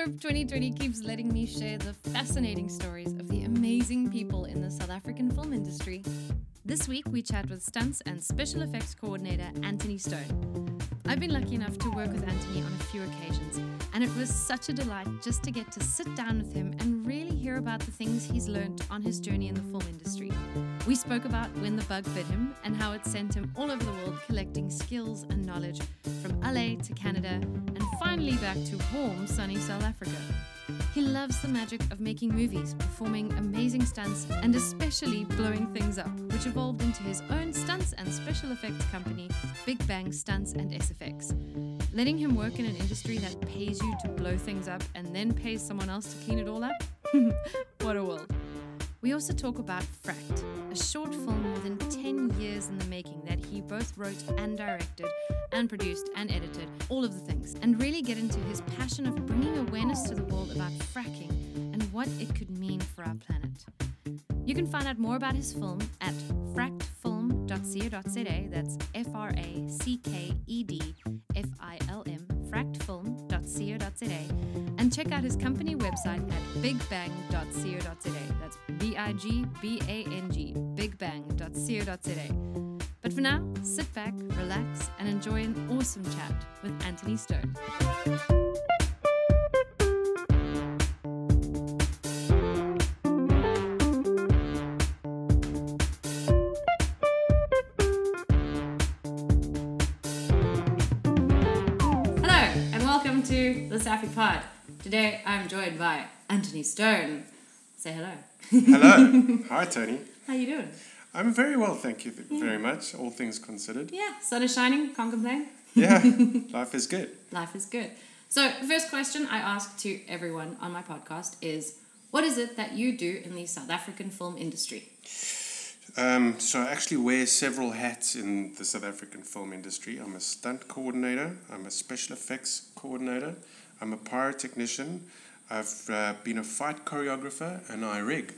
Let's hope 2020 keeps letting me share the fascinating stories of the amazing people in the South African film industry. This week, we chat with stunts and special effects coordinator Antony Stone. I've been lucky enough to work with Antony on a few occasions, and it was such a delight just to get to sit down with him and really hear about the things he's learned on his journey in the film industry. We spoke about when the bug bit him and how it sent him all over the world collecting skills and knowledge from LA to Canada and finally back to warm, sunny South Africa. He loves the magic of making movies, performing amazing stunts, and especially blowing things up, which evolved into his own stunts and special effects company, Big Bang Stunts and SFX. Letting him work in an industry that pays you to blow things up and then pays someone else to clean it all up? what a world. We also talk about Fracked, a short film more than 10 years in the making that he both wrote and directed and produced and edited, all of the things, and really get into his passion of bringing awareness to the world about fracking and what it could mean for our planet. You can find out more about his film at frackedfilm.co.za. That's F R A C K E D F I L M, frackedfilm.co.za. And check out his company website at bigbang.co.za. That's B I G B A N G, bigbang.co.za. But for now, sit back, relax, and enjoy an awesome chat with Antony Stone. The SAFI Pod. Today I'm joined by Antony Stone. Say hello. Hello. Hi, Tony. How are you doing? I'm very well, thank you very much, all things considered. Yeah, sun is shining, can't complain. Yeah, life is good. Life is good. So, first question I ask to everyone on my podcast is what is it that you do in the South African film industry? Um, so, I actually wear several hats in the South African film industry. I'm a stunt coordinator, I'm a special effects coordinator, I'm a pyrotechnician, I've uh, been a fight choreographer, and I rig.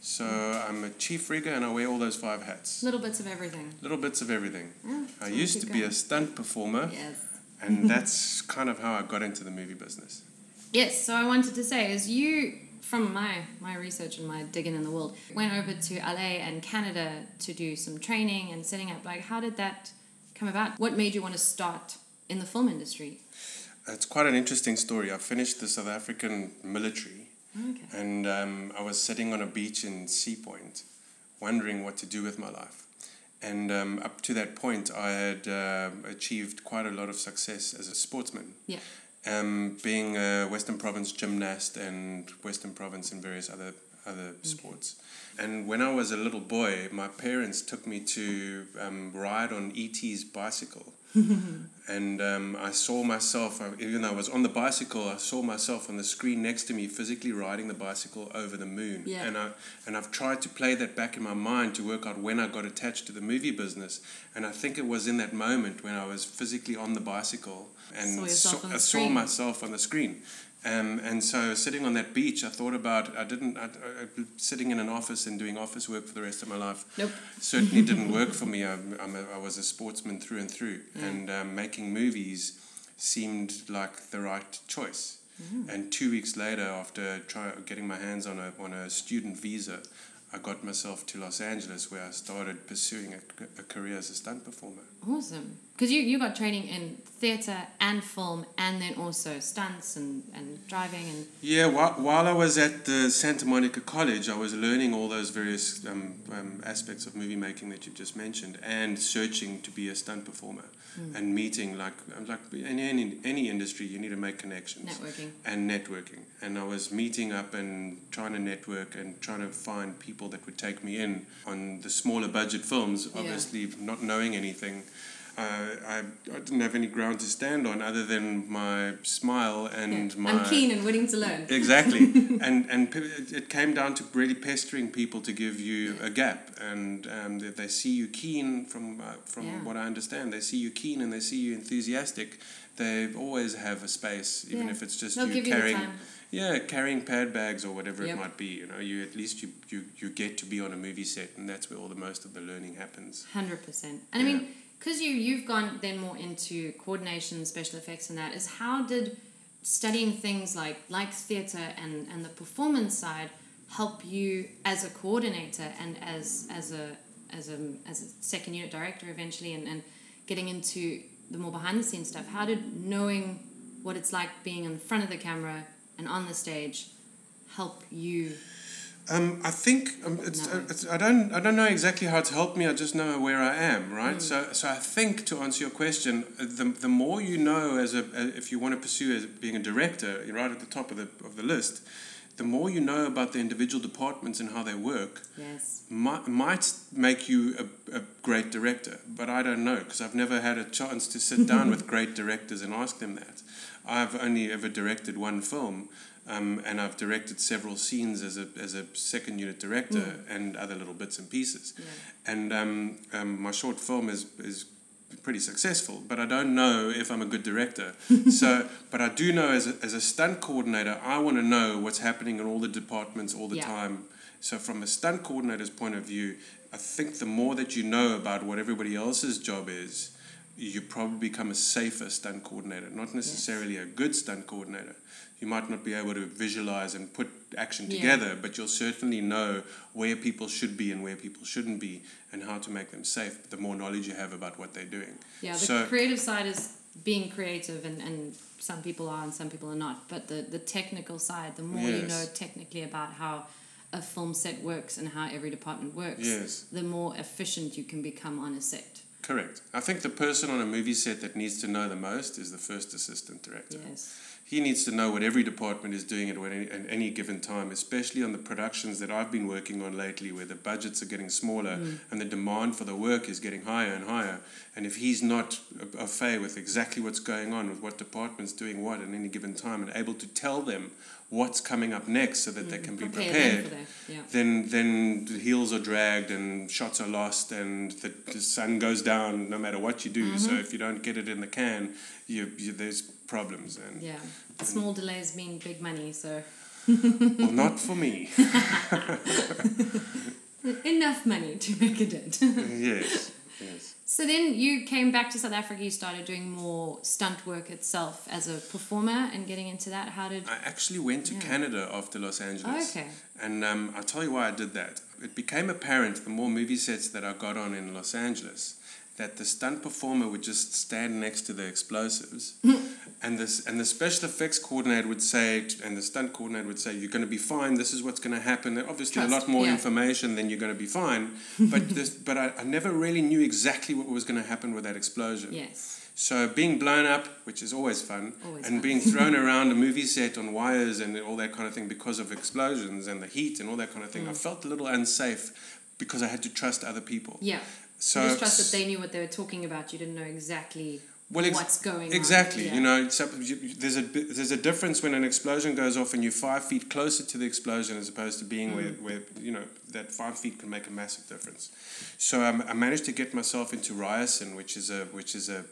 So, I'm a chief rigger and I wear all those five hats. Little bits of everything. Little bits of everything. Yeah, I used to be going. a stunt performer, Yes. and that's kind of how I got into the movie business. Yes, so I wanted to say is you from my my research and my digging in the world went over to LA and Canada to do some training and setting up like how did that come about? What made you want to start in the film industry? It's quite an interesting story. I finished the South African military, Okay. and um, I was sitting on a beach in Sea Point, wondering what to do with my life. And um, up to that point, I had um achieved quite a lot of success as a sportsman, Yeah. um, being a Western Province gymnast and Western Province in various other other sports. And when I was a little boy, my parents took me to um, ride on ET's bicycle. and um, I saw myself, even though I was on the bicycle, I saw myself on the screen next to me physically riding the bicycle over the moon. Yeah. And, I, and I've tried to play that back in my mind to work out when I got attached to the movie business. And I think it was in that moment when I was physically on the bicycle and Saw saw, I saw myself on the screen. Um, and so sitting on that beach, I thought about, I didn't, I, I, sitting in an office and doing office work for the rest of my life Nope. certainly didn't work for me. I'm, I'm a, I was a sportsman through and through, Yeah. and um, making movies seemed like the right choice. Mm-hmm. And two weeks later, after try, getting my hands on a, on a student visa, I got myself to Los Angeles where I started pursuing a, a career as a stunt performer. Awesome. Because you, you got training in theatre and film and then also stunts and, and driving and Yeah, while, while I was at the Santa Monica College, I was learning all those various um, um, aspects of movie making that you just mentioned, and searching to be a stunt performer, and meeting like like in any any industry, you need to make connections networking. and networking. And I was meeting up and trying to network and trying to find people that would take me in on the smaller budget films. Yeah. Obviously, not knowing anything. Uh, I, I didn't have any ground to stand on other than my smile and Yeah. my I'm keen and willing to learn. exactly and and it- came down to really pestering people to give you a gap and um, they see you keen from uh, from Yeah. what I understand they see you keen and they see you enthusiastic they always have a space even Yeah. if it's just They'll you you carrying time. yeah carrying pad bags or whatever Yep. it might be you know you at least you, you you get to be on a movie set and that's where all the most of the learning happens Hundred percent. And I mean, because you you've gone then more into coordination, special effects, and that is how did studying things like like theatre and and the performance side help you as a coordinator and as as a as a as a second unit director eventually and, and getting into the more behind the scenes stuff? How did knowing what it's like being in front of the camera and on the stage help you um, I think um, it's, uh, it's, I don't I don't know exactly how it's helped me. I just know where I am, right? Mm. So so I think to answer your question, uh, the, the more you know as a uh, if you want to pursue as being a director, you're right at the top of the of the list. The more you know about the individual departments and how they work, yes, might, might make you a, a great director. But I don't know because I've never had a chance to sit down with great directors and ask them that. I've only ever directed one film, um, and I've directed several scenes as a, as a second unit director mm. and other little bits and pieces. Yeah. And um, um, my short film is, is pretty successful, but I don't know if I'm a good director. so, but I do know as a, as a stunt coordinator, I want to know what's happening in all the departments all the yeah. time. So, from a stunt coordinator's point of view, I think the more that you know about what everybody else's job is, you probably become a safer stunt coordinator, not necessarily yes. a good stunt coordinator you might not be able to visualize and put action yeah. together, but you'll certainly know where people should be and where people shouldn't be and how to make them safe the more knowledge you have about what they're doing. Yeah, the so, creative side is being creative and, and some people are and some people are not. But the, the technical side, the more yes. you know technically about how a film set works and how every department works, yes. the more efficient you can become on a set. Correct. I think the person on a movie set that needs to know the most is the first assistant director. Yes he needs to know what every department is doing at any, at any given time, especially on the productions that I've been working on lately, where the budgets are getting smaller mm. and the demand for the work is getting higher and higher. And if he's not au fait with exactly what's going on, with what department's doing what at any given time, and able to tell them what's coming up next so that mm. they can be prepared, yeah. then then the heels are dragged and shots are lost and the, the sun goes down no matter what you do. Mm-hmm. So if you don't get it in the can, you, you there's problems and yeah small delays mean big money, so. well, not for me. Enough money to make a dent. yes, yes. So then you came back to South Africa. You started doing more stunt work itself as a performer and getting into that. How did I actually went to yeah. Canada after Los Angeles? Oh, okay. And um, I'll tell you why I did that. It became apparent the more movie sets that I got on in Los Angeles that the stunt performer would just stand next to the explosives and this and the special effects coordinator would say and the stunt coordinator would say you're going to be fine this is what's going to happen There obviously Trust, a lot more yeah. information than you're going to be fine but this but I, I never really knew exactly what was going to happen with that explosion yes so being blown up, which is always fun, always and fun. being thrown around a movie set on wires and all that kind of thing because of explosions and the heat and all that kind of thing, mm. I felt a little unsafe because I had to trust other people. Yeah. So you just trust that they knew what they were talking about. You didn't know exactly well, ex- what's going exactly. on. Exactly. You know, there's a there's a difference when an explosion goes off and you're five feet closer to the explosion as opposed to being mm. where, where you know that five feet can make a massive difference. So um, I managed to get myself into Ryerson, which is a which is a,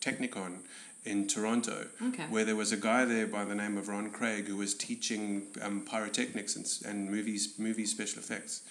technikon in Toronto, okay. where there was a guy there by the name of Ron Craig who was teaching um, pyrotechnics and, and movies movie special effects,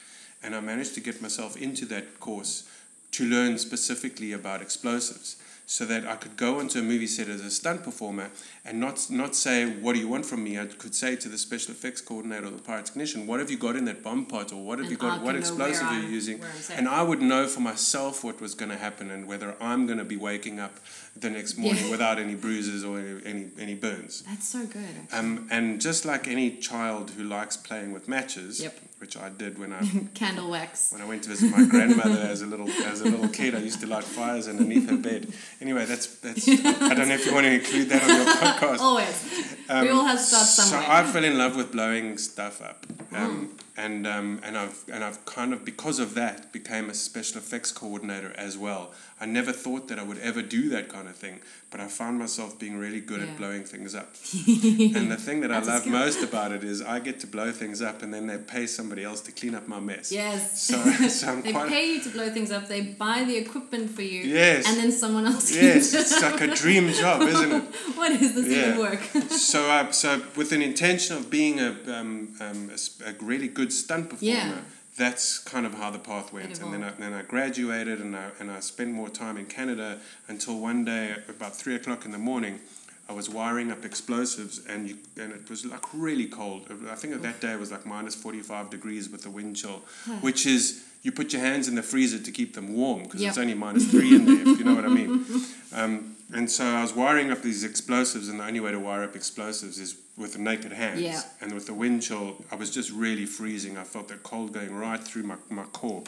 and I managed to get myself into that course to learn specifically about explosives so that I could go onto a movie set as a stunt performer and not not say what do you want from me. I could say to the special effects coordinator or the pyrotechnician, what have you got in that bomb pot or what have and you got? What explosive are you using? And I would know for myself what was going to happen and whether I'm going to be waking up the next morning yeah. without any bruises or any, any, any burns. That's so good. Um, and just like any child who likes playing with matches, yep which I did when I candle wax. When I went to visit my grandmother as a little as a little kid, I used to light fires underneath her bed. Anyway, that's that's. I don't know if you want to include that on your podcast. Always, um, we all have started somewhere. So I fell in love with blowing stuff up. Um, mm and um, and I've and I've kind of because of that became a special effects coordinator as well. I never thought that I would ever do that kind of thing, but I found myself being really good yeah. at blowing things up. and the thing that I love most about it is I get to blow things up, and then they pay somebody else to clean up my mess. Yes. So, so I'm they quite pay you to blow things up. They buy the equipment for you. Yes. And then someone else. Yes, it's like a dream job, isn't it? what is this yeah. even work? so, uh, so with an intention of being a um, um, a, a really good good stunt performer. Yeah. That's kind of how the path went, and then I, then I graduated, and I and I spent more time in Canada until one day, about three o'clock in the morning, I was wiring up explosives, and you, and it was like really cold. I think that day it was like minus forty five degrees with the wind chill, which is you put your hands in the freezer to keep them warm because Yep. it's only minus three in there. if you know what I mean. Um, and so I was wiring up these explosives, and the only way to wire up explosives is with the naked hands. Yeah. And with the wind chill, I was just really freezing. I felt the cold going right through my, my core.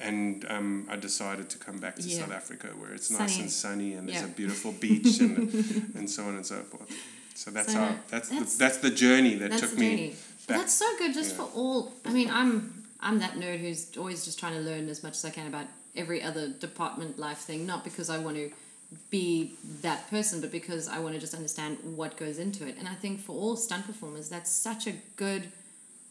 And um, I decided to come back to Yeah. South Africa where it's nice and sunny and there's Yeah. a beautiful beach and, and so on and so forth. So that's So how that's, that's- the, that's the journey that took me back. that's so good just for all. I mean, I'm I'm that nerd who's always just trying to learn as much as I can about every other department life thing. Not because I want to be that person, but because I want to just understand what goes into it. And I think for all stunt performers, that's such a good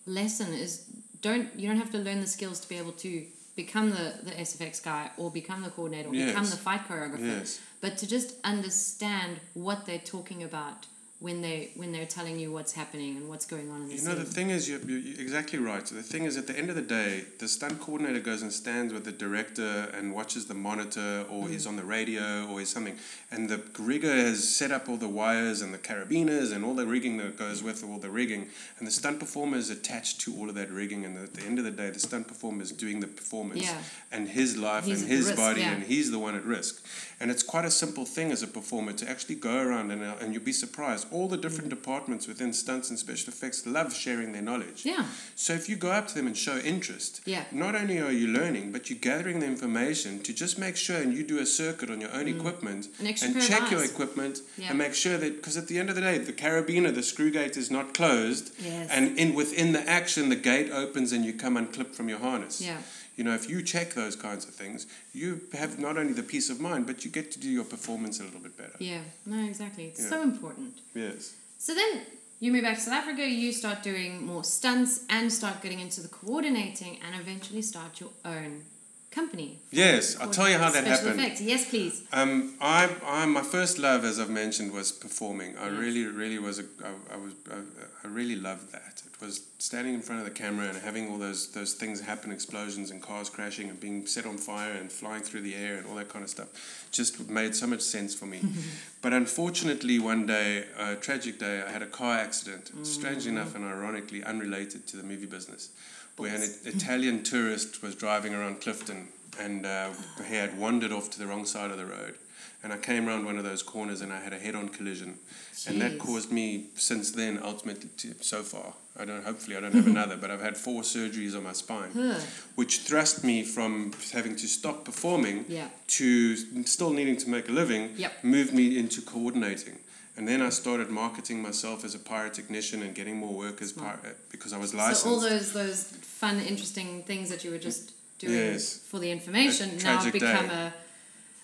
lesson. Is don't you don't have to learn the skills to be able to become the, the SFX guy or become the coordinator or become the fight choreographer Yes. but to just understand what they're talking about when they when they're telling you what's happening and what's going on in the You know, the thing is, you're, you're exactly right. The thing is, at the end of the day, the stunt coordinator goes and stands with the director and watches the monitor, or Mm. he's on the radio, or he's something. And the rigger has set up all the wires and the carabiners and all the rigging that goes with all the rigging. And the stunt performer is attached to all of that rigging. And at the end of the day, the stunt performer is doing the performance Yeah. and his life He's and his risk, body, yeah. and he's the one at risk. And it's quite a simple thing as a performer to actually go around and, uh, and you'll be surprised. All the different departments within stunts and special effects love sharing their knowledge. Yeah. So if you go up to them and show interest, Yeah. not only are you learning, but you're gathering the information to just make sure and you do a circuit on your own equipment Mm. An and check your equipment Yeah. and make sure that because at the end of the day, the carabiner, the screw gate is not closed, Yes. and in within the action, the gate opens and you come unclipped from your harness. Yeah. You know, if you check those kinds of things, you have not only the peace of mind, but you get to do your performance a little bit better. Yeah. No, exactly. It's Yeah. so important. Yes. So then you move back to South Africa, you start doing more stunts and start getting into the coordinating and eventually start your own company. Yes, I'll tell you how that happened. Effects. Yes, please. Um, I, I, my first love, as I've mentioned, was performing. I Yes. really, really was a, I, I was, I, I really loved that. Was standing in front of the camera and having all those, those things happen, explosions and cars crashing and being set on fire and flying through the air and all that kind of stuff. Just made so much sense for me. but unfortunately, one day, a tragic day, I had a car accident. Strangely enough and ironically, unrelated to the movie business, where an Italian tourist was driving around Clifton and uh, he had wandered off to the wrong side of the road. And I came around one of those corners and I had a head-on collision, and that caused me since then ultimately to, so far. I don't. Hopefully, I don't have another, but I've had four surgeries on my spine, Huh. which thrust me from having to stop performing Yeah. to still needing to make a living. Yep. Moved me into coordinating. And then I started marketing myself as a pyrotechnician and getting more work as pyro, because I was licensed. So all those those fun, interesting things that you were just doing Yes. for the information now become day. a,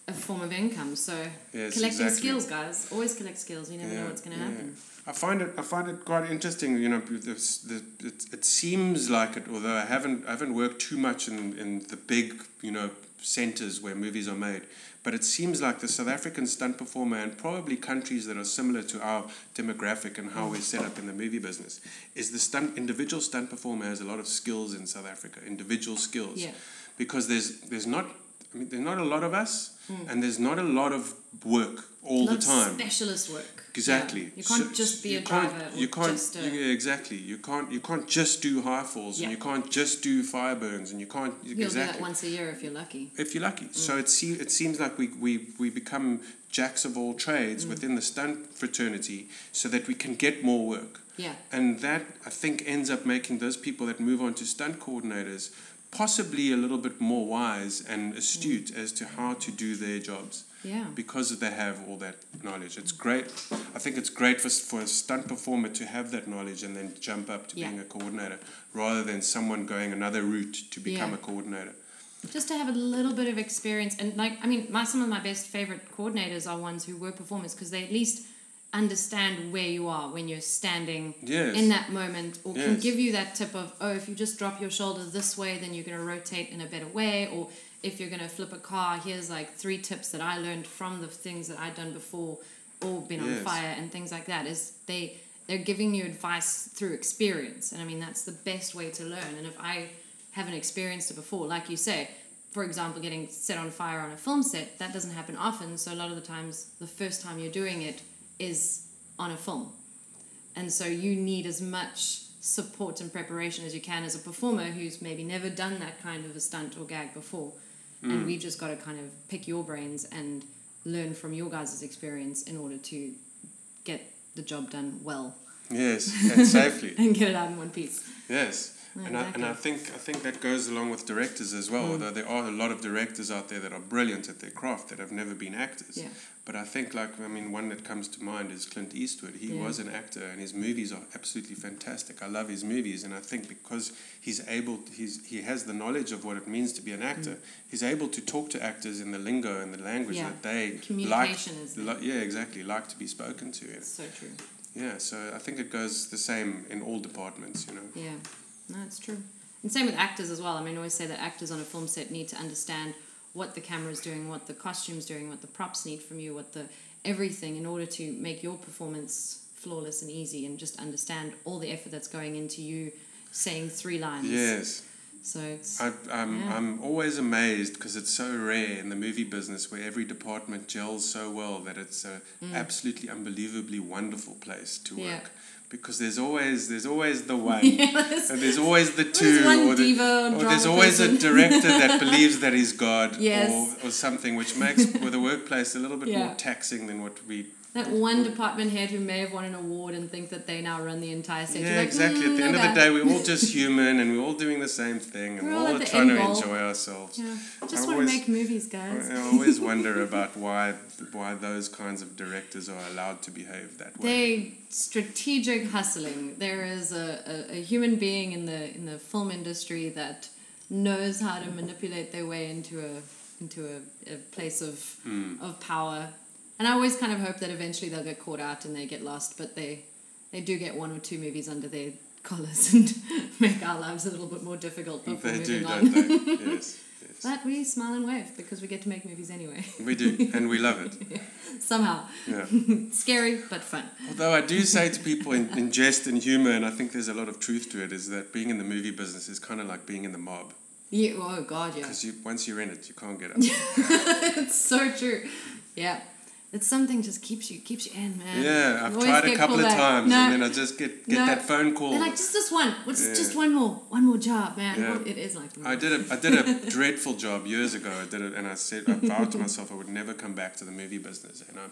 a form of income. So Yes, collecting exactly. skills, guys. Always collect skills. You never know what's going to happen. I find it. I find it quite interesting. You know, this, the, it, it seems like it. Although I haven't, I haven't worked too much in, in the big, you know, centers where movies are made. But it seems like the South African stunt performer and probably countries that are similar to our demographic and how we're set up in the movie business is the stunt individual stunt performer has a lot of skills in South Africa. Individual skills. Yeah. Because there's there's not. I mean, there's not a lot of us, and there's not a lot of work all Lot the time. specialist work. Exactly. Yeah. You can't So- just be a driver. or You can't. Just a, you- yeah, exactly. You can't. You can't just do high falls, Yeah. and you can't just do fire burns, and you can't. You'll do that once a year if you're lucky. If you're lucky. So it se- it seems like we, we, we become jacks of all trades Mm. within the stunt fraternity, so that we can get more work. Yeah. And that I think ends up making those people that move on to stunt coordinators possibly a little bit more wise and astute as to how to do their jobs Yeah. because they have all that knowledge. It's great. I think it's great for, for a stunt performer to have that knowledge and then jump up to Yeah. being a coordinator rather than someone going another route to become Yeah. a coordinator. just to have a little bit of experience and like i mean my some of my best favorite coordinators are ones who were performers because they at least understand where you are when you're standing Yes. in that moment or can give you that tip of oh if you just drop your shoulder this way then you're going to rotate in a better way. Or if you're going to flip a car here's like three tips that i learned from the things that i'd done before or been on fire and things like that is they they're giving you advice through experience. And i mean that's the best way to learn. And if i haven't experienced it before like you say for example getting set on fire on a film set that doesn't happen often. So a lot of the times the first time you're doing it is on a film. And so you need as much support and preparation as you can as a performer who's maybe never done that kind of a stunt or gag before. And hmm. we've just got to kind of pick your brains and learn from your guys' experience in order to get the job done well Yes, and safely. and get it out in one piece. Yes. No, And I, and I think I think that goes along with directors as well. Although there are a lot of directors out there that are brilliant at their craft that have never been actors. Yeah. But I think like I mean one that comes to mind is Clint Eastwood. He Yeah. was an actor and his movies are absolutely fantastic. I love his movies and I think because he's able he's he has the knowledge of what it means to be an actor, he's able to talk to actors in the lingo and the language Mm. Yeah. that they like Communication is there. li- yeah, exactly, like to be spoken to. So true. Yeah, so I think it goes the same in all departments, you know. Yeah, no, it's true. And same with actors as well. I mean, I always say that actors on a film set need to understand what the camera's doing, what the costume's doing, what the props need from you, what the everything in order to make your performance flawless and easy, and just understand all the effort that's going into you saying three lines. Yes. So it's I, I'm, Yeah. I'm always amazed because it's so rare in the movie business where every department gels so well that it's a mm. absolutely unbelievably wonderful place to work. Yeah. Because there's always there's always the one, there's- and there's always the two, or, the, or there's always person. a director that believes that he's God, Yes. or, or something, which makes the workplace a little bit Yeah. more taxing than what we. That one department head who may have won an award and think that they now run the entire set. Yeah, like, exactly. "Mm, At the no end of the day, we're all just human, and we're all doing the same thing, and We're all all trying to enjoy ourselves. Yeah, I just I want to make movies, guys. I always wonder about why why those kinds of directors are allowed to behave that way. They strategic hustling. There is a, a, a human being in the in the film industry that knows how to manipulate their way into a into a, a place of Hmm. of power. And I always kind of hope that eventually they'll get caught out and they get lost, but they they do get one or two movies under their collars and make our lives a little bit more difficult before they moving do, on. don't they? yes, yes. But we smile and wave because we get to make movies anyway. We do, and we love it. Somehow. Yeah. Scary but fun. Although I do say to people in, in jest and humor, and I think there's a lot of truth to it, is that being in the movie business is kind of like being in the mob. Yeah, oh god, yeah. Because you, once you're in it, you can't get out. it's so true. Yeah. It's something just keeps you keeps you in, man. Yeah, I've tried a couple of back. times, No. and then I just get get No. that phone call. They're like, just this one. What's Yeah. just one more? One more job, man. Yeah. It is like I did a I did a dreadful job years ago. I did it, and I said I vowed to myself I would never come back to the movie business. And I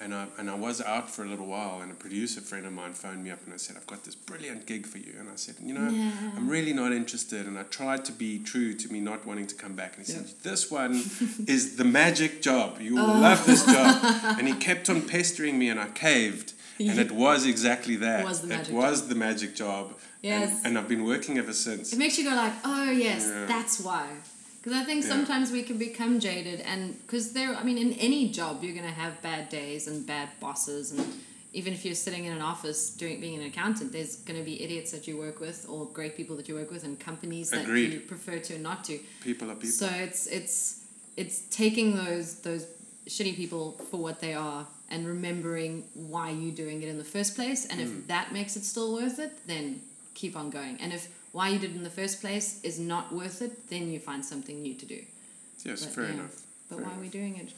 and I and I was out for a little while, and a producer friend of mine phoned me up and I said I've got this brilliant gig for you. And I said, you know, Yeah. I'm really not interested. And I tried to be true to me not wanting to come back. And he said, this one is the magic job. You will Oh. love this job. And he kept on pestering me, and I caved. And it was exactly that. was the magic it was the magic job. Yes. And, and I've been working ever since. It makes you go like, oh yes, Yeah. that's why. Because I think Yeah. sometimes we can become jaded, and because there, I mean, in any job, you're going to have bad days and bad bosses, and even if you're sitting in an office doing being an accountant, there's going to be idiots that you work with, or great people that you work with, and companies that you prefer to and not to. People are people. So it's it's it's taking those those shitty people for what they are and remembering why you're doing it in the first place. And Hmm. if that makes it still worth it, then keep on going. And if why you did it in the first place is not worth it, then you find something new to do. Yes, But, fair yeah. enough. But Fair why are we doing it?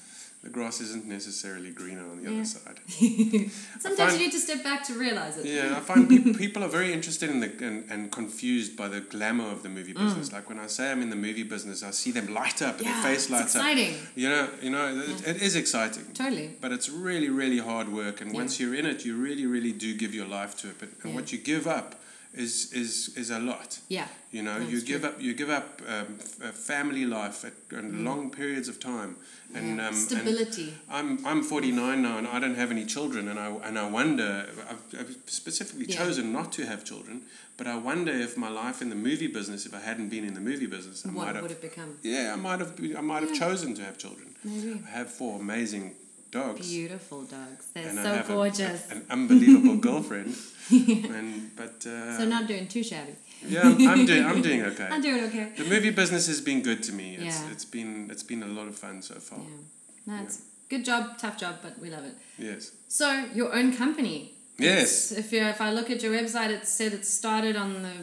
The grass isn't necessarily greener on the Yeah. other side. Sometimes find- you need to step back to realize it. Yeah, I find pe- people are very interested in the and, and confused by the glamour of the movie business. Like when I say I'm in the movie business, I see them light up and Mm. Yeah, their face it's lights up. exciting. You know, you know, it, it is exciting. Totally. But it's really, really hard work, and once you're in it, you really, really do give your life to it. But and what you give up is is is a lot. Yeah. You know, you give true. up you give up um, f- a family life at, and long periods of time, and yeah. um, and I'm I'm 49 now and I don't have any children and I and I wonder I've, I've specifically Yeah. chosen not to have children but I wonder if my life in the movie business if I hadn't been in the movie business I might what have would it become? yeah I might have I might have chosen to have children Maybe. I have four amazing dogs Beautiful dogs. They're and I so have a- gorgeous. an unbelievable girlfriend and but uh, so not doing too shabby. Yeah I'm, I'm doing I'm doing okay I'm doing okay. the movie business has been good to me it's Yeah. it's been it's been a lot of fun so far Yeah. No, it's good job, tough job, but we love it. yes So your own company. Yes. It's- If you if I look at your website, it said it started on the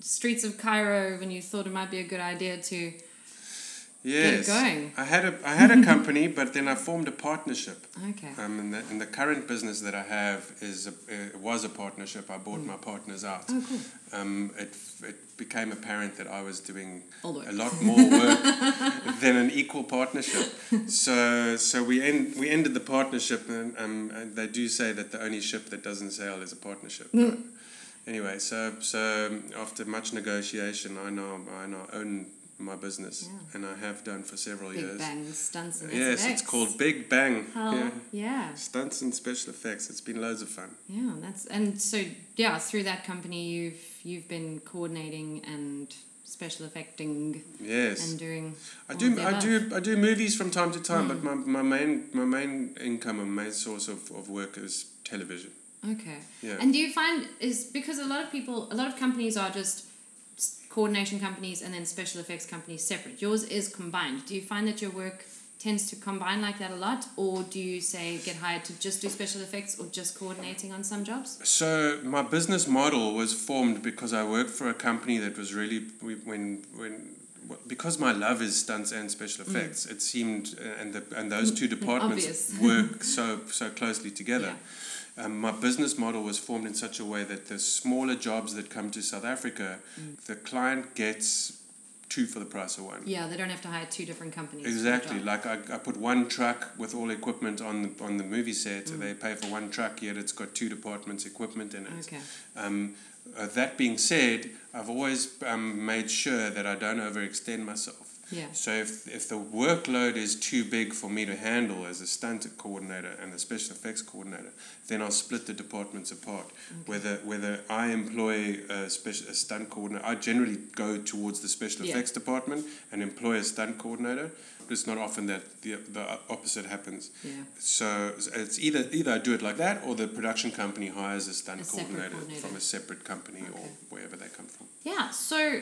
streets of Cairo when you thought it might be a good idea to Yes. get going. I had a I had a company, but then I formed a partnership. Okay. Um, and, the, and the current business that I have is a, uh, was a partnership. I bought my partners out. Oh, cool. Um, it, it became apparent that I was doing All the work. a lot more work than an equal partnership. So so we end, we ended the partnership, and, um, and they do say that the only ship that doesn't sail is a partnership. Mm. Anyway, so so after much negotiation, I now I now own my business, Yeah. and I have done for several Big years. Big Bang stunts and effects. Yes, SFX. it's called Big Bang. Hell, Yeah. yeah. Stunts and special effects. It's been loads of fun. Yeah, that's and so yeah, through that company you've you've been coordinating and special effecting Yes. and doing I do, I do, I do movies from time to time, but Mm. my, my main, my main income and main source of, of work is television. Okay. Yeah. And do you find is because a lot of people, a lot of companies are just coordination companies and then special effects companies separate. Yours is combined. Do you find that your work tends to combine like that a lot, or do you say get hired to just do special effects or just coordinating on some jobs? So my business model was formed because I worked for a company that was really when when because my love is stunts and special effects. It seemed uh, and the and those two departments work so so closely together. Um, my business model was formed in such a way that the smaller jobs that come to South Africa, the client gets two for the price of one. Yeah, they don't have to hire two different companies. Exactly. Like I, I put one truck with all equipment on the on the movie set. Mm. They pay for one truck, yet it's got two departments' equipment in it. Okay. Um, uh, that being said, I've always um, made sure that I don't overextend myself. Yeah. So if, if the workload is too big for me to handle as a stunt coordinator and a special effects coordinator, then I'll split the departments apart. Whether whether I employ a special a stunt coordinator, I generally go towards the special Yeah. effects department and employ a stunt coordinator. But it's not often that the the opposite happens. Yeah. So it's either either I do it like that, or the production company hires a stunt A coordinator, coordinator. from a separate company or wherever they come from. Yeah. So,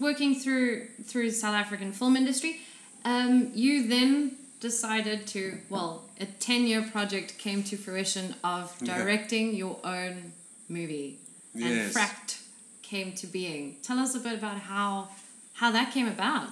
working through through the South African film industry, um, you then decided to well, a ten year project came to fruition of Yeah. directing your own movie, and Fracked came to being. Tell us a bit about how how that came about.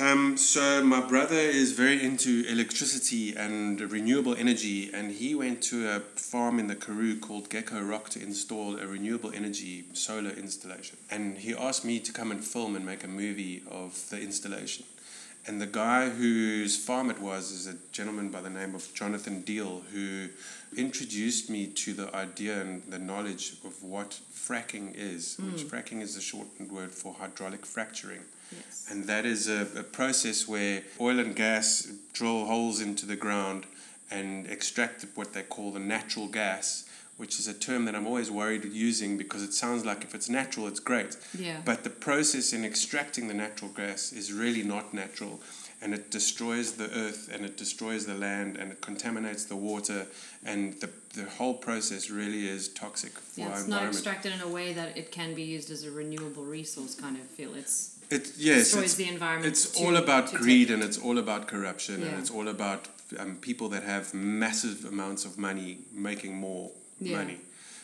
Um, so my brother is very into electricity and renewable energy, and he went to a farm in the Karoo called Gecko Rock to install a renewable energy solar installation. And he asked me to come and film and make a movie of the installation. And the guy whose farm it was is a gentleman by the name of Jonathan Deal, who introduced me to the idea and the knowledge of what fracking is, which fracking is a shortened word for hydraulic fracturing. Yes. And that is a, a process where oil and gas drill holes into the ground and extract what they call the natural gas, which is a term that I'm always worried using because it sounds like if it's natural, it's great. Yeah. But the process in extracting the natural gas is really not natural. And it destroys the earth and it destroys the land and it contaminates the water. And the, the whole process really is toxic for Yeah, our it's not extracted in a way that it can be used as a renewable resource kind of feel. It's It, yes, destroys it's, the environment. It's to- all about greed and it's all about corruption Yeah. and it's all about um, people that have massive amounts of money making more Yeah. money.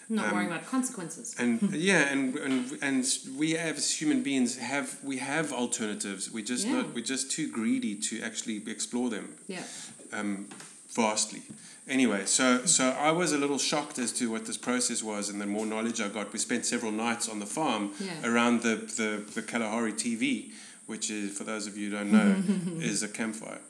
not um, worrying about consequences. And yeah, and, and and we as human beings have we have alternatives. We just Yeah. not we're just too greedy to actually explore them Yeah. um, vastly. Anyway, so so I was a little shocked as to what this process was, and the more knowledge I got, we spent several nights on the farm Yeah. around the, the, the Kalahari TV, which is, for those of you who don't know, is a campfire.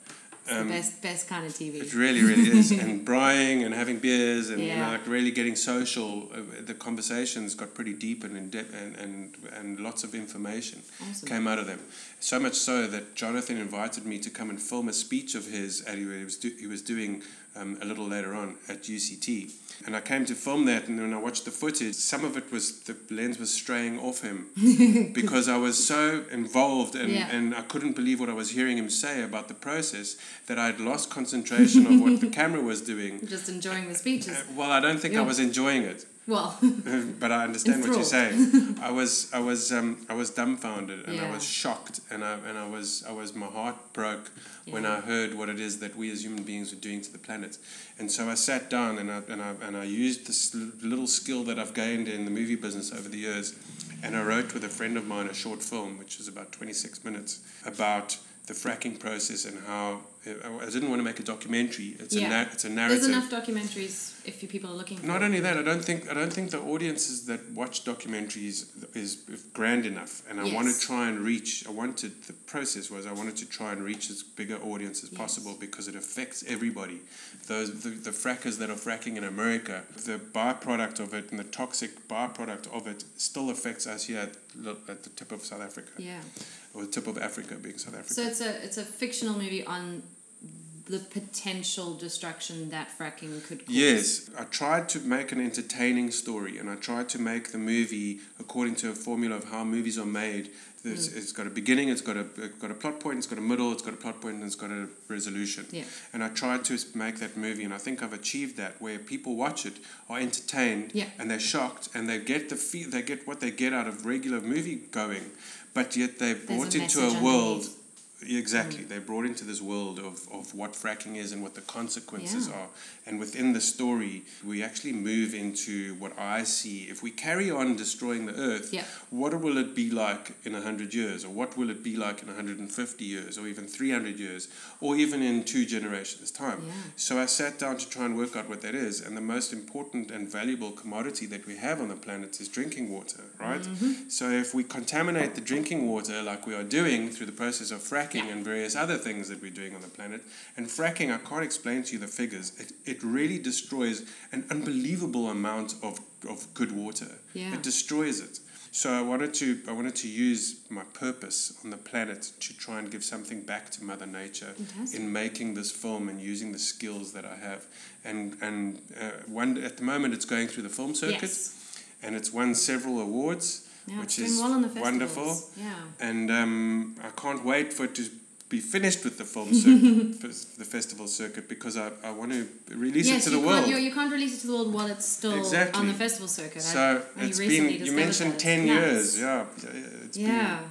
It's the best best kind of TV. It really, really is. and braaiing and having beers and you know, like really getting social. Uh, the conversations got pretty deep and in depth, and, and, and lots of information Awesome. came out of them. So much so that Jonathan invited me to come and film a speech of his. And he was do, he was doing um, a little later on at UCT, and I came to film that. And when I watched the footage, some of it was the lens was straying off him because I was so involved and, Yeah. and I couldn't believe what I was hearing him say about the process that I had lost concentration of what the camera was doing. Just enjoying the speeches. Uh, well, I don't think I was enjoying it, Well, but I understand what you're saying. I was, I was, um, I was dumbfounded and I was shocked, and I and I was, I was, my heart broke when I heard what it is that we as human beings are doing to the planet. And so I sat down and I and I and I used this little skill that I've gained in the movie business over the years, and I wrote with a friend of mine a short film, which is about 26 minutes, about the fracking process and how I didn't want to make a documentary. It's Yeah. a na- it's a narrative. There's enough documentaries if you people are looking for Not only that, I don't think I don't think the audiences that watch documentaries is grand enough, and I want to try and reach. I wanted the process was I wanted to try and reach as bigger audience as Yes. possible because it affects everybody. Those the, the frackers that are fracking in America, the byproduct of it and the toxic byproduct of it still affects us here at, the- at the tip of South Africa, Yeah. Or the tip of Africa, being South Africa. So it's a it's a fictional movie on the potential destruction that fracking could cause. Yes, I tried to make an entertaining story, and I tried to make the movie according to a formula of how movies are made. There's, Mm. It's got a beginning, it's got a it's got a plot point, it's got a middle, it's got a plot point, and it's got a resolution. Yeah. And I tried to make that movie, and I think I've achieved that, where people watch it, are entertained, Yeah. and they're shocked, and they get the fee- they get what they get out of regular movie going, but yet they're There's brought a into a world. Exactly, they're brought into this world of, of what fracking is and what the consequences Yeah. are. And within the story, we actually move into what I see. If we carry on destroying the earth, Yeah. what will it be like in 100 years? Or what will it be like in 150 years? Or even 300 years? Or even in two generations' time? Yeah. So I sat down to try and work out what that is. And the most important and valuable commodity that we have on the planet is drinking water, right? Mm-hmm. So if we contaminate the drinking water like we are doing through the process of fracking Yeah. and various other things that we're doing on the planet, and fracking, I can't explain to you the figures. It, it really destroys an unbelievable amount of, of good water. Yeah. It destroys it. So I wanted to I wanted to use my purpose on the planet to try and give something back to Mother Nature Fantastic. in making this film and using the skills that I have. And and uh, one at the moment it's going through the film circuit, Yes. and it's won several awards, Yeah, which is well on the wonderful. Yeah. And um, I can't wait for it to be finished with the film circuit, the festival circuit, because I, I want to release yes, it to the world. You, you can't release it to the world while it's still Exactly. on the festival circuit. So only it's been you mentioned that. ten It's years, yeah. It's Yeah. been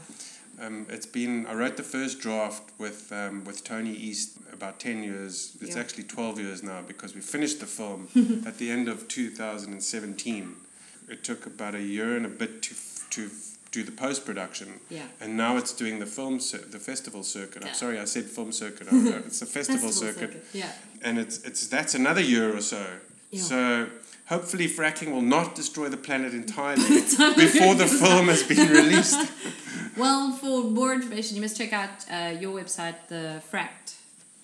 um, it's been I wrote the first draft with um, with Tony East about ten years. It's actually twelve years now because we finished the film at the end of two thousand and seventeen. It took about a year and a bit to to f- do the post production. Yeah. And now it's doing the film cir- the festival circuit. Yeah. I'm sorry, I said film circuit. Oh, It's the festival, Festival circuit Yeah. and it's it's that's another year or so. Yeah. So hopefully fracking will not destroy the planet entirely before the film has been released. Well, for more information, you must check out uh, your website, the Fracked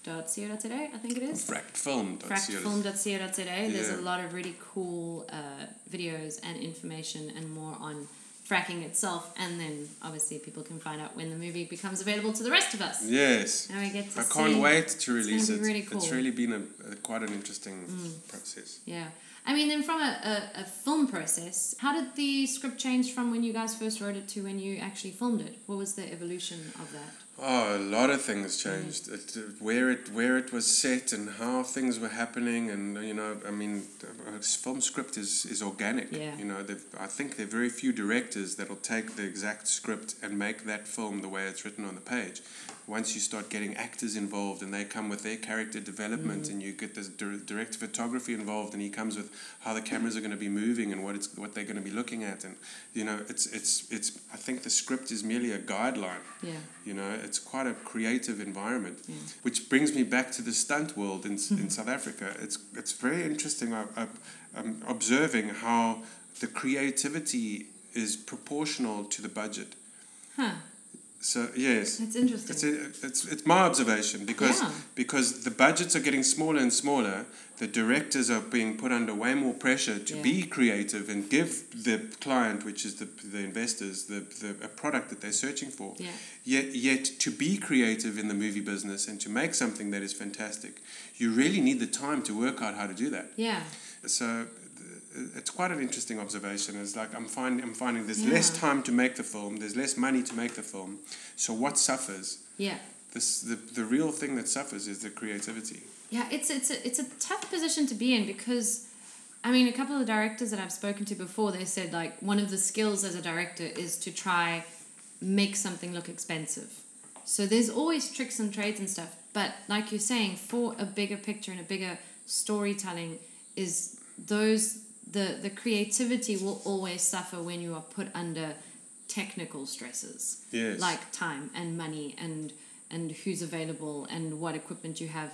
fracked.co.za, I think it is. Frackedfilm. Frackedfilm.co.za. There's Yeah. a lot of really cool uh, videos and information and more on fracking itself. And then obviously people can find out when the movie becomes available to the rest of us. Yes. Now we get to I see. can't wait to release be it. really It's cool. Mm. really been a, a quite an interesting process. Yeah. I mean, then from a, a, a film process, how did the script change from when you guys first wrote it to when you actually filmed it? What was the evolution of that? Oh, a lot of things changed. It, where it where it was set and how things were happening, and you know, I mean, uh, film script is is organic. Yeah. You know, I think there are very few directors that'll take the exact script and make that film the way it's written on the page. Once you start getting actors involved and they come with their character development, mm. and you get the dir- director of photography involved, and he comes with how the cameras are going to be moving and what it's what they're going to be looking at, and you know, it's it's it's. I think the script is merely a guideline. Yeah. You know, it's quite a creative environment, Yeah. which brings me back to the stunt world in, in South Africa. It's it's very interesting. I, I, I'm observing how the creativity is proportional to the budget. Huh. So yes, That's interesting. it's a, it's it's my observation because Yeah. because the budgets are getting smaller and smaller. The directors are being put under way more pressure to Yeah. be creative and give the client, which is the the investors, the, the a product that they're searching for. Yeah. Yet yet to be creative in the movie business and to make something that is fantastic, you really need the time to work out how to do that. Yeah. So it's quite an interesting observation. It's like I'm finding I'm finding there's less time to make the film. There's less money to make the film. So what suffers? Yeah. This the, the real thing that suffers is the creativity. Yeah, it's it's a, it's a tough position to be in because I mean, a couple of directors that I've spoken to before, they said like one of the skills as a director is to try make something look expensive. So there's always tricks and trades and stuff, but like you're saying, for a bigger picture and a bigger storytelling is those the the creativity will always suffer when you are put under technical stresses Yes. like time and money and and who's available and what equipment you have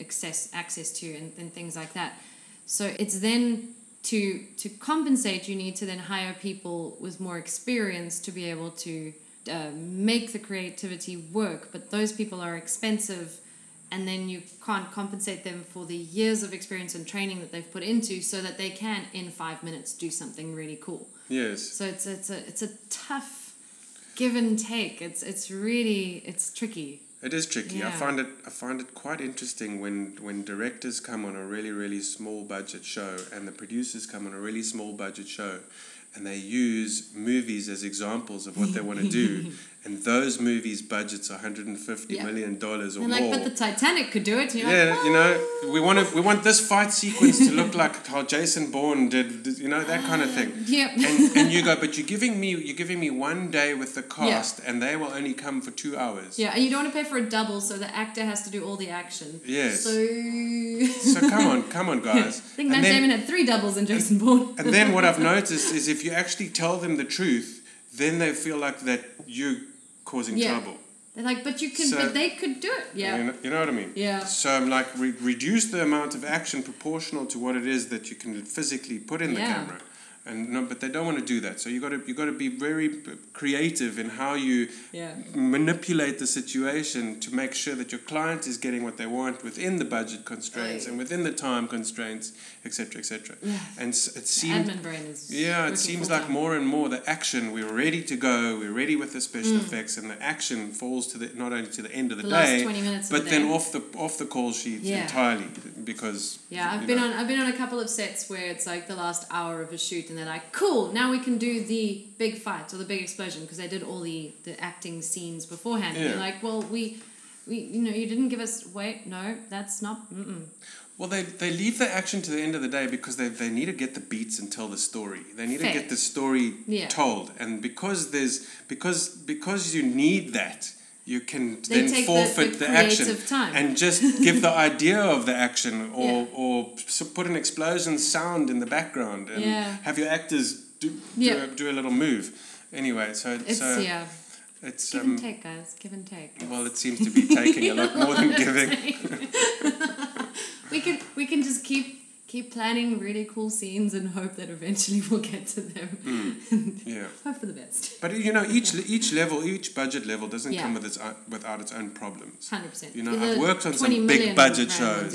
access access to and, and things like that. So it's then to to compensate, you need to then hire people with more experience to be able to uh, make the creativity work. But those people are expensive, and then you can't compensate them for the years of experience and training that they've put into, so that they can in five minutes do something really cool. Yes. So it's it's a it's a tough give and take. It's it's really it's tricky. It is tricky. I find it I find it quite interesting when when directors come on a really really small budget show and the producers come on a really small budget show and they use movies as examples of what they want to do and those movies budgets 150 Yeah. million dollars or And like, more. but the Titanic could do it. Yeah, like, you know, we want to we want this fight sequence to look like how Jason Bourne did, you know, that kind of ah, thing. Yep. And and you go, but you're giving me you're giving me one day with the cast and they will only come for 2 hours. Yeah, and you don't want to pay for a double, so the actor has to do all the action. Yes. So. So come on, come on, guys. I think Matt Damon had three doubles in Jason Bourne. and then what I've noticed is if you actually tell them the truth, then they feel like that you're causing Yeah. trouble. They're like, but you can, So- but they could do it. Yeah. You know, you know what I mean? Yeah. So I'm like, re- reduce the amount of action proportional to what it is that you can physically put in the camera. And no, but they don't want to do that. So you got to you got to be very creative in how you Yeah. manipulate the situation to make sure that your client is getting what they want within the budget constraints Right. and within the time constraints, etc., etc. Yeah. And it seems Admin brain is. yeah, it seems like time. more and more the action. We're ready to go. We're ready with the special Mm. effects, and the action falls to the not only to the end of the, The day, 20 minutes of but the then day. off the off the call sheet Yeah. entirely because Yeah, I've been know, on I've been on a couple of sets where it's like the last hour of a shoot, and they're like, "Cool, now we can do the big fight or the big explosion," because they did all the the acting scenes beforehand. Yeah. And you're like, "Well, we, we, you know, you didn't give us. Wait, no, that's not. Mm-mm. Well, they, they leave the action to the end of the day because they, they need to get the beats and tell the story. They need Fair. to get the story Yeah. told, and because there's because because you need that, you can They then take the- forfeit the the, action time. and just give the idea of the action, or Yeah. or put an explosion sound in the background, and Yeah. have your actors do Yeah. do, a, do a little move. Anyway, so It's so yeah, it's give um, and take, guys, give and take. well, it seems to be taking a lot more than giving. we can we can just keep keep planning really cool scenes and hope that eventually we'll get to them. Yeah. hope for the best. But you know, each each level, each budget level doesn't Yeah. come with its own, without its own problems. Hundred percent. You know, I've worked on some big budget shows,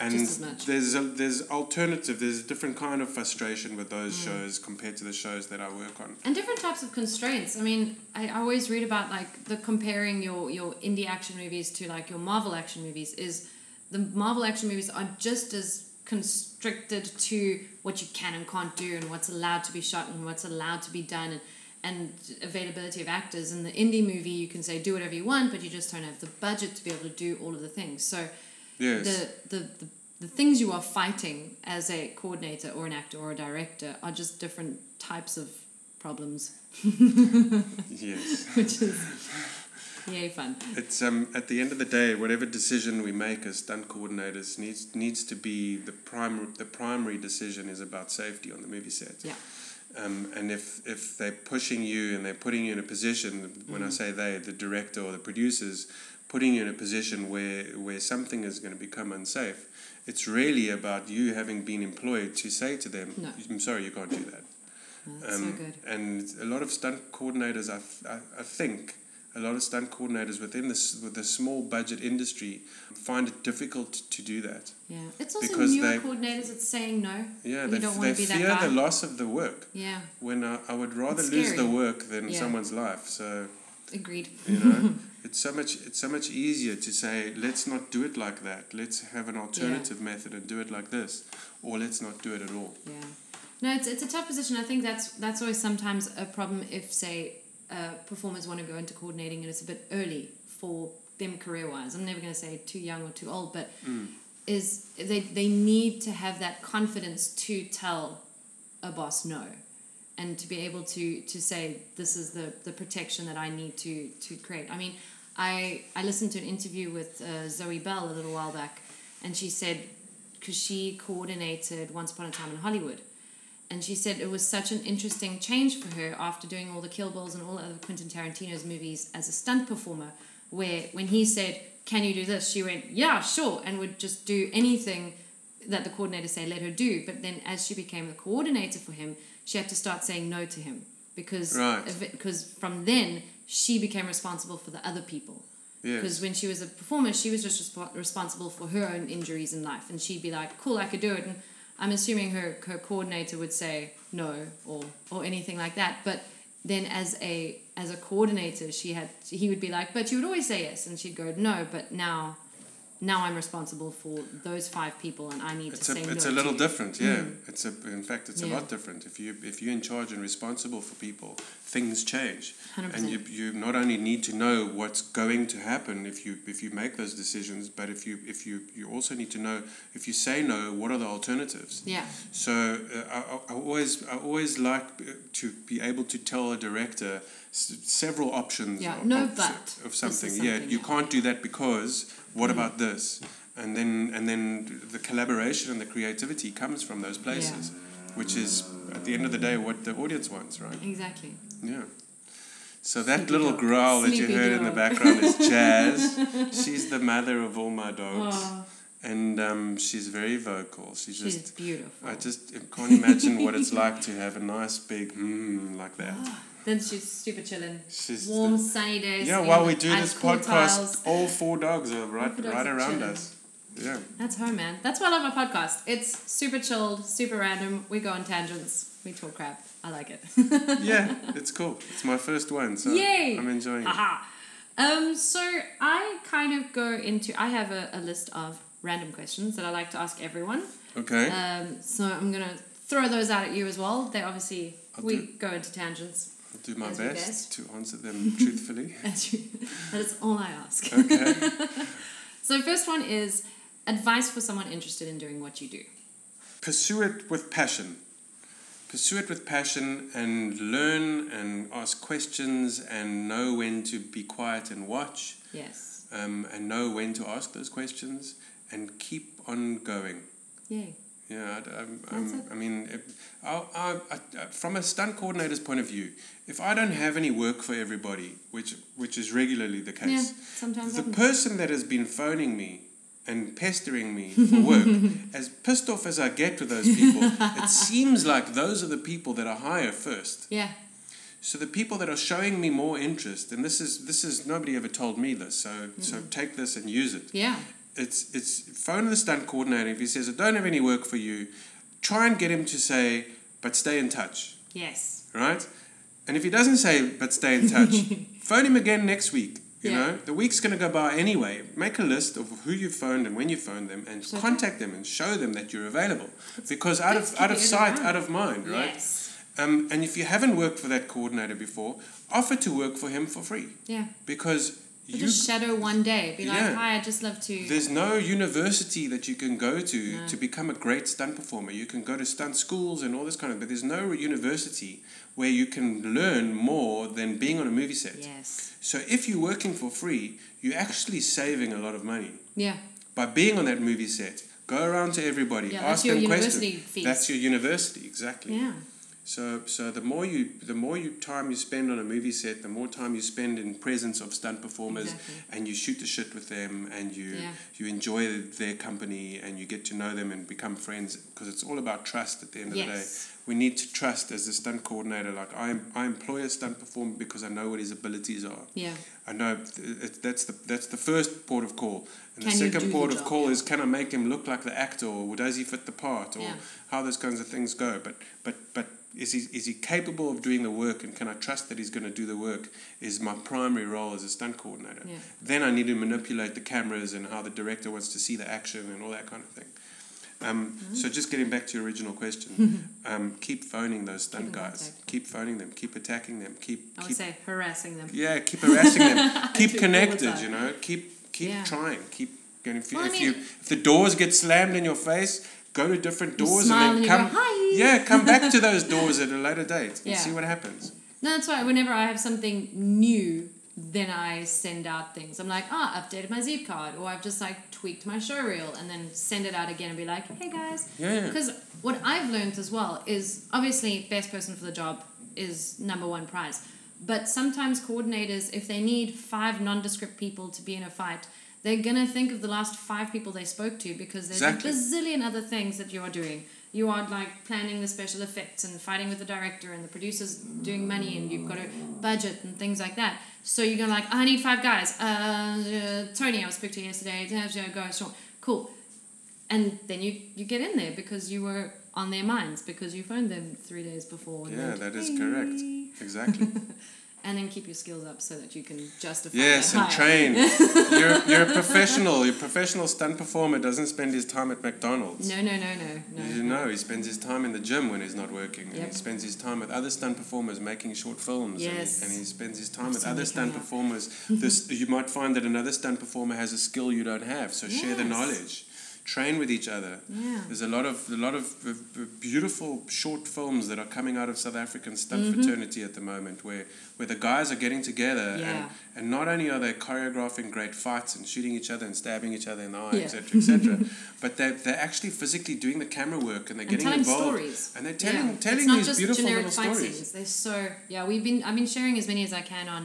and just as much. there's a, there's alternative. There's a different kind of frustration with those Mm. shows compared to the shows that I work on. and different types of constraints. I mean, I always read about like the comparing your your indie action movies to like your Marvel action movies. Is the Marvel action movies are just as constricted to what you can and can't do and what's allowed to be shot and what's allowed to be done and and availability of actors. In the indie movie, you can say do whatever you want, but you just don't have the budget to be able to do all of the things. So Yes. the, the, the, the things you are fighting as a coordinator or an actor or a director are just different types of problems, yes. which is yay fun. It's um at the end of the day, whatever decision we make as stunt coordinators needs needs to be the primary the primary decision is about safety on the movie set. Yeah. Um, and if, if they're pushing you and they're putting you in a position, when I say they, the director or the producers, putting you in a position where, where something is going to become unsafe, it's really about you having been employed to say to them, No. I'm sorry, you can't do that. That's Um, so good. And a lot of stunt coordinators, I, I, I think, a lot of stunt coordinators within this with the small budget industry find it difficult to do that. Yeah. It's also because newer they- coordinators that's saying no. Yeah, You they, don't wanna they be that fear guy. the loss of the work. Yeah. When I, I would rather lose the work than Yeah. someone's life. So Agreed. you know, it's so much it's so much easier to say let's not do it like that. Let's have an alternative method and do it like this, or let's not do it at all. Yeah. No, it's, it's a tough position. I think that's that's always sometimes a problem if, say, uh, performers want to go into coordinating and it's a bit early for them career wise. I'm never going to say too young or too old, but is they, they need to have that confidence to tell a boss no and to be able to to say this is the the protection that I need to to create. I mean, I I listened to an interview with uh, Zoe Bell a little while back, and she said because she coordinated Once Upon a Time in Hollywood, and she said it was such an interesting change for her after doing all the Kill Bills and all the other Quentin Tarantino's movies as a stunt performer, where when he said, "Can you do this?" she went, "Yeah, sure," and would just do anything that the coordinator say let her do. But then as she became the coordinator for him, she had to start saying no to him because Right. because from then she became responsible for the other people. Because Yes. when she was a performer, she was just resp- responsible for her own injuries in life, and she'd be like, "Cool, I could do it." And I'm assuming her her coordinator would say no or or anything like that. But then as a as a coordinator, she had he would be like, "But you would always say yes," and she'd go, "No, but now." Now I'm responsible for those five people, and I need It's to a, say it's no a little different, yeah. It's a, in fact, it's a lot different. If you if you're in charge and responsible for people, things change, 100%. and you you not only need to know what's going to happen if you if you make those decisions, but if you if you you also need to know if you say no, what are the alternatives? Yeah, So uh, I, I- always I always like uh, to be able to tell a director s- several options. Yeah, of, no of, but. of is something. Yeah, you yeah. can't do that because what about this? And then and then the collaboration and the creativity comes from those places, which is at the end of the day what the audience wants, right? exactly. Yeah. So that Sleepy little dog. growl that you Sleepy heard in the background is Jazz. she's the mother of all my dogs, Oh, and um, she's very vocal. She's she's just beautiful. I just can't imagine what it's like to have a nice big mm like that. Then she's super chilling. She's Warm the- sunny days. yeah. While we do this cool podcast, tiles. all four dogs are right dogs right are around chilling. us. Yeah, That's home, man. That's why I love my podcast. It's super chilled, super random. We go on tangents. We talk crap. I like it. yeah, it's cool. It's my first one, so Yay! I'm enjoying it. Haha. Um, so I kind of go into. I have a, a list of random questions that I like to ask everyone. Okay. Um, so I'm gonna throw those out at you as well. They obviously I'll we go into tangents. I'll do my best, best. to answer them truthfully. You, that is all I ask. Okay. So first one is advice for someone interested in doing what you do. Pursue it with passion. Pursue it with passion and learn and ask questions and know when to be quiet and watch Yes. um, and know when to ask those questions and keep on going. Yay. Yeah, I, I'm, I'm, it. I mean, if, I, I, I, from a stunt coordinator's point of view, if I don't have any work for everybody, which which is regularly the Yeah. case, Sometimes the happens. person that has been phoning me and pestering me for work, as pissed off as I get with those people, it seems like those are the people that I hire first. Yeah. So the people that are showing me more interest, and this is this is nobody ever told me this, so so take this and use it Yeah. It's it's phone the stunt coordinator if he says I don't have any work for you, try and get him to say but stay in touch, Yes. right? And if he doesn't say but stay in touch, phone him again next week. You Yeah. know, the week's going to go by anyway. Make a list of who you phoned and when you phoned them, and contact them and show them that you're available. Because out of out of sight, out of mind, right? Yes. Um, and if you haven't worked for that coordinator before, offer to work for him for free Yeah. because you just shadow one day. Be like, Yeah. hi, I'd just love to. There's no university that you can go to No. to become a great stunt performer. You can go to stunt schools and all this kind of, but there's no university where you can learn more than being on a movie set. Yes. So if you're working for free, you're actually saving a lot of money Yeah. by being on that movie set. Go around to everybody, Yeah, ask them questions. fees. That's your university, exactly. Yeah. So, so the more you, the more you time you spend on a movie set, the more time you spend in presence of stunt performers, Exactly. and you shoot the shit with them, and you Yeah. you enjoy their company, and you get to know them and become friends. Because it's all about trust at the end of the day. We need to trust as a stunt coordinator. Like I, I employ a stunt performer because I know what his abilities are. Yeah. I know it, that's the that's the first port of call, and Can the second do the port of call yeah. is can I make him look like the actor, or does he fit the part, or Yeah. how those kinds of things go. But but but is he is he capable of doing the work, and can I trust that he's going to do the work? Is my primary role as a stunt coordinator. Yeah. Then I need to manipulate the cameras and how the director wants to see the action and all that kind of thing. Um, Mm-hmm. So just getting back to your original question, um, keep phoning those stunt Keep guys. Keep phoning them. Keep attacking them. Keep I would keep say harassing them. yeah, keep harassing them. keep connected. You know, keep keep Yeah. trying. Keep getting. If, Well, I if you if the doors get slammed in your face, go to different doors and and then you come. go, "Hi." Yeah, come back to those doors at a later date and Yeah. see what happens. No, that's why whenever I have something new, then I send out things. I'm like, ah, updated my Zeep card, or I've just like tweaked my show reel, and then send it out again and be like, hey guys. Yeah. Because what I've learned as well is obviously best person for the job is number one prize, But sometimes coordinators, if they need five nondescript people to be in a fight, they're gonna think of the last five people they spoke to because there's Exactly. a bazillion other things that you are doing. You are like planning the special effects and fighting with the director and the producers doing money and you've got a budget and things like that. So you're gonna like, I need five guys. Uh, uh, Tony, I was spoke to yesterday. Go, sure, cool. And then you you get in there because you were on their minds because you phoned them three days before. Yeah, that is correct. Exactly. And then keep your skills up so that you can justify. Yes, and hire. train. You're, you're a professional. Your professional stunt performer doesn't spend his time at McDonald's. No, no, no, no, no. You know, he spends his time in the gym when he's not working, and he spends his time with other stunt performers making short films. and he- Yes. And he, spends his time I've with other stunt performers. this you might find that another stunt performer has a skill you don't have, so share the knowledge. Train with each other. Yeah. There's a lot of a lot of beautiful short films that are coming out of South African stunt Mm-hmm. fraternity at the moment, where where the guys are getting together Yeah. and and not only are they choreographing great fights and shooting each other and stabbing each other in the eye, Yeah. etc., etc., but they're they're actually physically doing the camera work and they're And getting involved stories. and they're telling yeah. telling these beautiful generic little fight stories. scenes. They're so yeah. We've been I've been sharing as many as I can on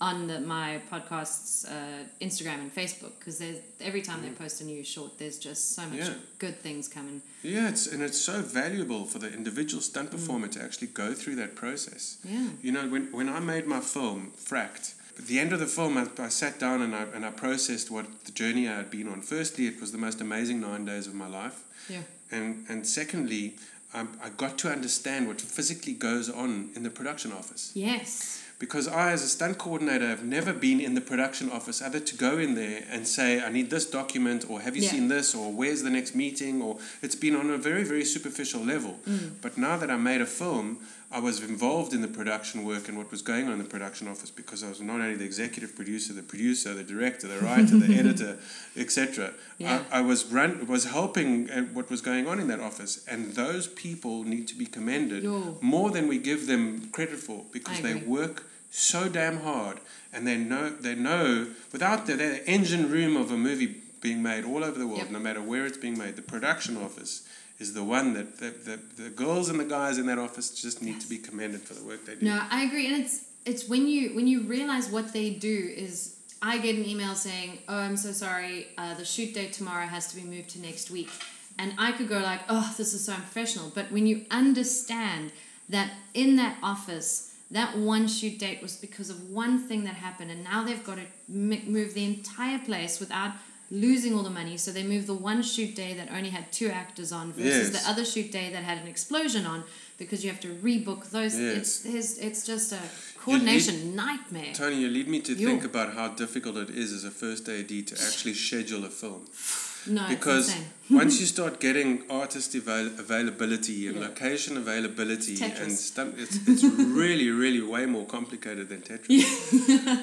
on the, my podcast's uh, Instagram and Facebook because every time they post a new short, there's just so much Yeah. good things coming. Yeah, it's and it's so valuable for the individual stunt performer to actually go through that process. Yeah. You know, when, when I made my film, Fracked, at the end of the film, I, I sat down and I, and I processed what the journey I had been on. Firstly, it was the most amazing nine days of my life. Yeah. And, and secondly, I, I got to understand what physically goes on in the production office. Yes. Because I, as a stunt coordinator, have never been in the production office other to go in there and say, I need this document, or have you Yeah. seen this, or where's the next meeting, or it's been on a very, very superficial level. Mm. But now that I made a film, I was involved in the production work and what was going on in the production office because I was not only the executive producer, the producer, the director, the writer, the editor, etc. Yeah. I, I was run was helping at what was going on in that office, and those people need to be commended Yo. more than we give them credit for because they work so damn hard and they know they know without the, the engine room of a movie being made all over the world Yep. no matter where it's being made the production office is the one that the, the, the girls and the guys in that office just need to be commended for the work they do No, I agree, and it's it's when you when you realize what they do is. I get an email saying, "Oh, I'm so sorry. Uh, the shoot date tomorrow has to be moved to next week," and I could go like, "Oh, this is so unprofessional." But when you understand that in that office, that one shoot date was because of one thing that happened, and now they've got to m- move the entire place without losing all the money. So they moved the one shoot day that only had two actors on versus Yes. the other shoot day that had an explosion on because you have to rebook those. Yes. It's it's it's just a coordination nightmare. Tony, you lead me to Yo. think about how difficult it is as a first AD to actually schedule a film. No, because once you start getting artist avail- availability and Yeah. location availability Tetris. and stuff, it's, it's really, really way more complicated than Tetris.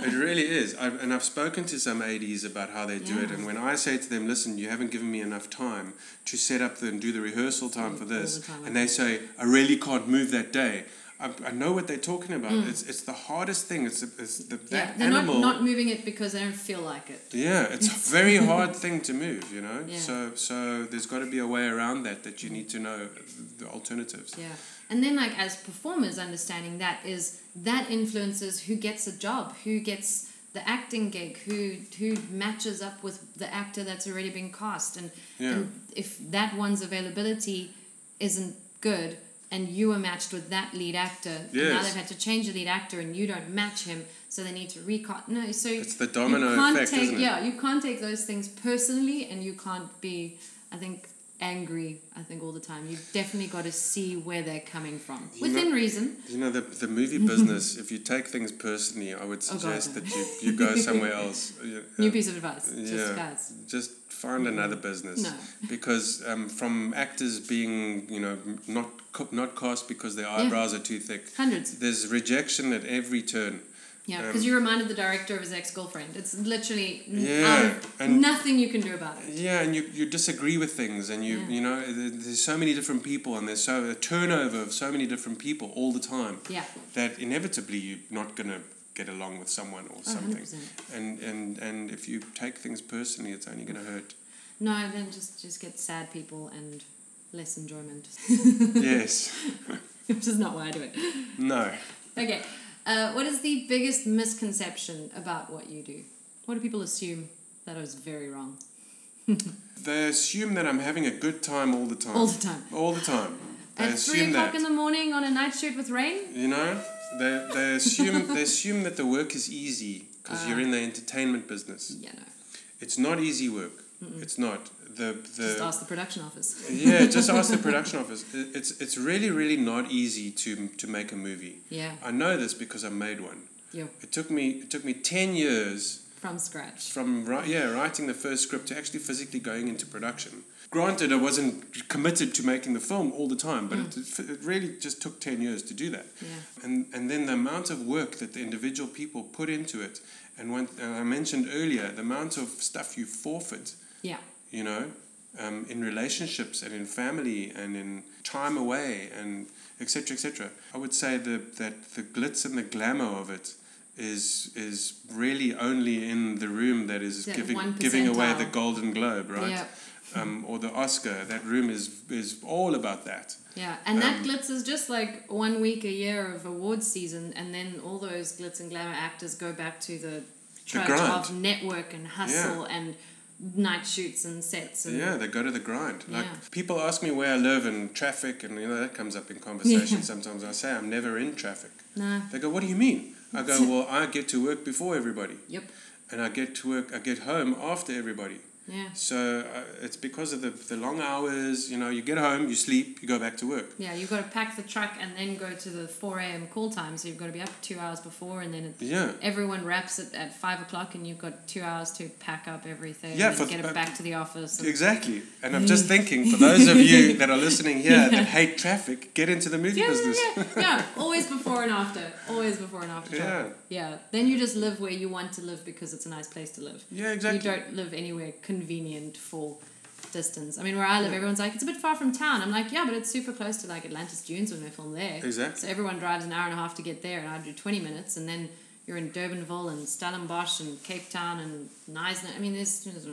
it really is. I've, and I've spoken to some ADs about how they do it. And when I say to them, listen, you haven't given me enough time to set up the, and do the rehearsal time mm, for this, the time, I and they say, I really can't move that day. I, I know what they're talking about. It's, it's the hardest thing. It's, it's the, Mm. yeah, that they're animal. not not moving it because they don't feel like it. Yeah, it's a very hard thing to move, you know. Yeah. So so there's got to be a way around that that you need to know the alternatives. Yeah. And then like as performers understanding that is that influences who gets a job, who gets the acting gig, who who matches up with the actor that's already been cast and, Yeah. and if that one's availability isn't good and you were matched with that lead actor and now they've had to change the lead actor and you don't match him so they need to recast no so It's the domino you can't effect, take, isn't it? yeah you can't take those things personally and you can't be i think angry i think all the time you've definitely got to see where they're coming from You within know- reason You know the the movie business. if you take things personally, I would Oh, God, suggest no. that you, you go somewhere else. New uh, piece of advice just yeah. guys Just find another business. No. Because um, from actors being you know not co- not cast because their eyebrows are too thick. hundreds There's rejection at every turn. yeah Um, because you reminded the director of his ex-girlfriend it's literally Yeah, and- nothing you can do about it Yeah, and you, you disagree with things, and you Yeah. you know there's so many different people, and there's so a turnover of so many different people all the time yeah that inevitably you're not gonna get along with someone or Oh, something. 100%. And and and if you take things personally, it's only gonna hurt. no then just just get sad people and less enjoyment yes. which is not why i do it No. Okay. Uh, what is the biggest misconception about what you do? What do people assume that is very wrong? They assume that I'm having a good time all the time. All the time. All the time. They At three o'clock that. in the morning on a night shirt with rain? You know, they, they assume they assume that the work is easy because you're Ah. in the entertainment business. Yeah, no. It's not easy work. It's not the the Just ask the production office. yeah, just ask the production office. It's it's really really not easy to to make a movie. Yeah. I know this because I made one. Yo, It took me it took me ten years from scratch. from ri- yeah writing the first script to actually physically going into production. Granted, I wasn't committed to making the film all the time, but it, mm. it really just took ten years to do that. Yeah. And and then the amount of work that the individual people put into it, and when and I mentioned earlier the amount of stuff you forfeit, Yeah. You know, um, in relationships and in family and in time away and etc. etc. I would say that that the glitz and the glamour of it is is really only in the room that is That giving giving away the. Golden Globe, right? Yeah. Um, or the Oscar. That room is is all about that. Yeah, and that Um, glitz is just like one week a year of awards season, and then all those glitz and glamour actors go back to the grind. of network and hustle and night shoots and sets. And Yeah, they go to the grind. Like Yeah. people ask me where I live and traffic, and you know that comes up in conversation Yeah. sometimes. I say I'm never in traffic. No. They go, "What do you mean?" I go, "Well, I get to work before everybody, Yep. and I get to work. I get home after everybody. Yeah. So uh, it's because of the the long hours. You know, you get home, you sleep, you go back to work. Yeah, you've got to pack the truck and then go to the 4 a.m. call time. So you've got to be up two hours before, and then it, Yeah, everyone wraps it at 5 o'clock, and you've got two hours to pack up everything Yeah, and for- get it back to the office. And, exactly. And I'm just thinking, for those of you that are listening here that hate traffic, get into the movie yeah, business. yeah, yeah, yeah. Always before and after. Always before and after. Yeah. traffic. Yeah. Then you just live where you want to live because it's a nice place to live. Yeah, exactly. You don't live anywhere convenient for distance. I mean, where I live, everyone's like, it's a bit far from town. I'm like, yeah, but it's super close to like Atlantis Dunes when we film there. Exactly. So everyone drives an hour and a half to get there, and I do 20 minutes, and then you're in Durbanville and Stellenbosch and Cape Town and Knysna. I mean, there's. there's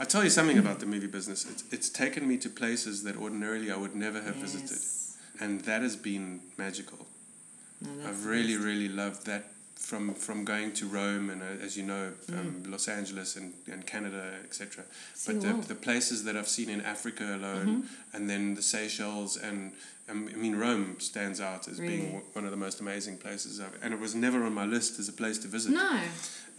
I'll tell you something about the movie business. It's, it's taken me to places that ordinarily I would never have visited. And that has been magical. No, I've really, best. really loved that from, from going to Rome and, uh, as you know, um, Mm. Los Angeles and, and Canada, etc. But the the, places that I've seen in Africa alone Mm-hmm. and then the Seychelles and um, I mean, Rome stands out as being Really? w- one of the most amazing places. I've, and it was never on my list as a place to visit. No.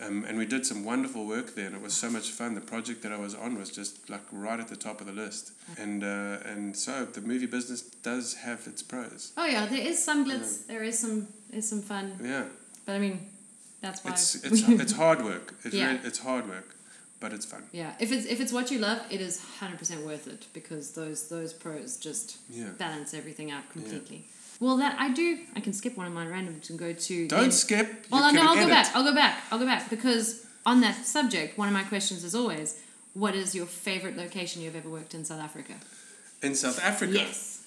Um, and we did some wonderful work there, and it was so much fun. The project that I was on was just like right at the top of the list, and uh, and so the movie business does have its pros. Oh yeah, there is some glitz. There is some. There's some fun. Yeah, But I mean, that's why. it's it's it's hard work. It Yeah. really, it's hard work, but it's fun. yeah, if it's if it's what you love, it is hundred percent worth it because those those pros just Yeah. balance everything out completely. Well, that I do. I can skip one of my randoms and go to. Don't the- skip. You Well, no, I'll edit. go back. I'll go back. I'll go back because on that subject, one of my questions is always, what is your favorite location you've ever worked in South Africa? In South Africa, Yes,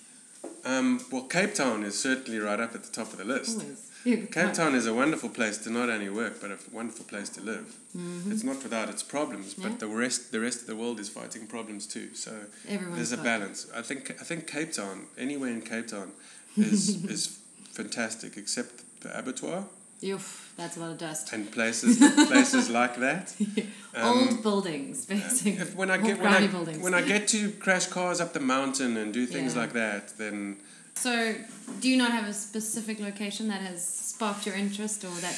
um, well, Cape Town is certainly right up at the top of the list. Yeah, Cape. Town is a wonderful place to not only work, but a wonderful place to live. It's not without its problems, but Mm-hmm. The rest the rest of the world is fighting problems too. So Everyone's there's a balance. I think I think Cape Town, anywhere in Cape Town, is is fantastic, except the abattoir Oof, that's a lot of dust. and places places like that. Old buildings, basically. If, when I Old get when I, buildings. when I get to crash cars up the mountain and do things Yeah. like that, then So, do you not have a specific location that has sparked your interest or that?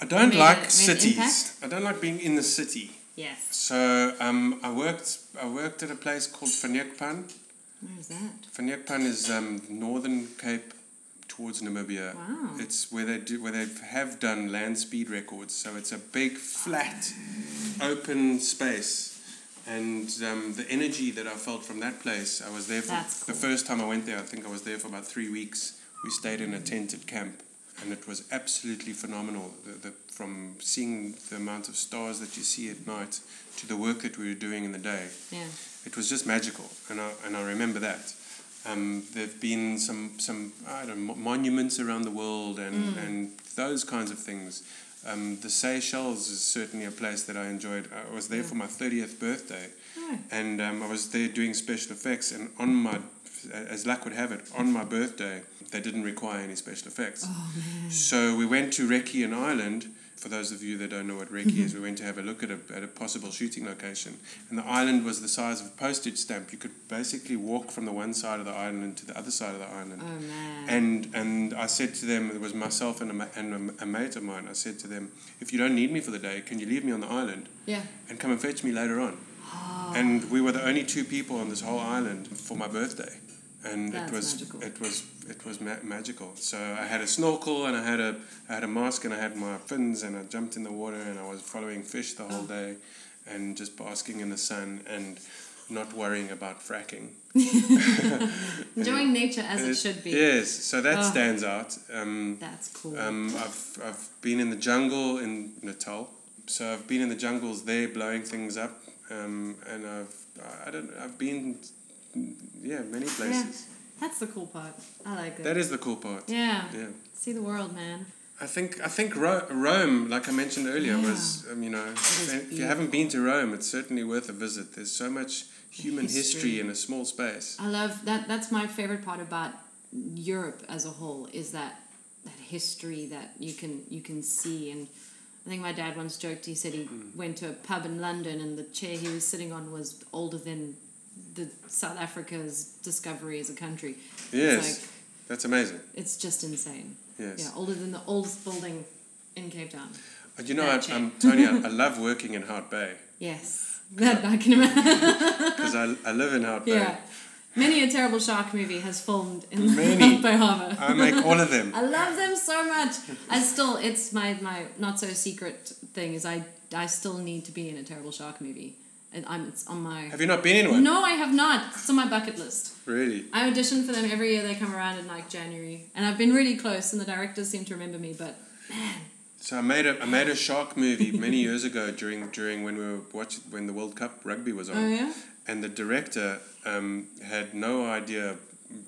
I don't like cities. I don't like being in the city. Yes. So um, I worked I worked at a place called Verneukpan. Where is that? Verneukpan is um, northern Cape towards Namibia. Wow. It's where they do where they have done land speed records. So it's a big flat, open space. And um, the energy that I felt from that place, I was there for That's the first time I went there. I think I was there for about three weeks. We stayed in a tented camp, and it was absolutely phenomenal. The, the, from seeing the amount of stars that you see at night to the work that we were doing in the day, Yeah. it was just magical, and I and I remember that. Um, there've been some some I don't know, monuments around the world and and those kinds of things. Um, the Seychelles is certainly a place that I enjoyed. I was there for my thirtieth birthday, Oh. and um, I was there doing special effects. And on my, as luck would have it, on my birthday, they didn't require any special effects. Oh. So we went to Recce in Ireland. For those of you that don't know what Recce is, we went to have a look at a, at a possible shooting location. And the island was the size of a postage stamp. You could basically walk from the one side of the island to the other side of the island. Oh man. And and I said to them, it was myself and a, and a, a mate of mine. I said to them, if you don't need me for the day, can you leave me on the island yeah. and come and fetch me later on? Oh, And we were the only two people on this whole island for my birthday, and That's it was magical. it was it was ma- magical. So I had a snorkel and I had a I had a mask and I had my fins and I jumped in the water and I was following fish the whole Oh. day, and just basking in the sun and not worrying about fracking. enjoying nature as it Uh, should be. Yes, so that Oh. stands out. Um, That's cool. um, I've, I've been in the jungle in Natal, so I've been in the jungles there blowing things up, um, and I've I don't I've been yeah many places. That's the cool part. I like it. That is the cool part. yeah. Yeah. See the world, man. I think I think Ro- Rome, like I mentioned earlier, Yeah. was um, you know if you haven't been to Rome, it's certainly worth a visit. There's so much human history, history. in a small space. I love that. That's my favorite part about Europe as a whole is that that history that you can you can see. And I think my dad once joked. He said he Hmm. went to a pub in London and the chair he was sitting on was older than the South Africa's discovery as a country. Yes, like that's amazing. it's just insane. Yes. Yeah, older than the oldest building in Cape Town. Uh, You know, That I, um, Tony, I, I love working in Hout Bay Yes, that I can imagine. because I, I live in Hout Bay. yeah, many a terrible shark movie has filmed in Many. Bay Harbour. I make all of them. I love them so much. I still, it's my my not so secret thing is I I still need to be in a terrible shark movie, I'm it's on my. Have you not been in one? No, I have not. It's on my bucket list. Really? I audition for them every year. They come around in like January, and I've been really close, and the directors seem to remember me. But man, So I made a I made a shark movie many years ago during during when we were watching when the World Cup rugby was on, oh yeah, and the director um, had no idea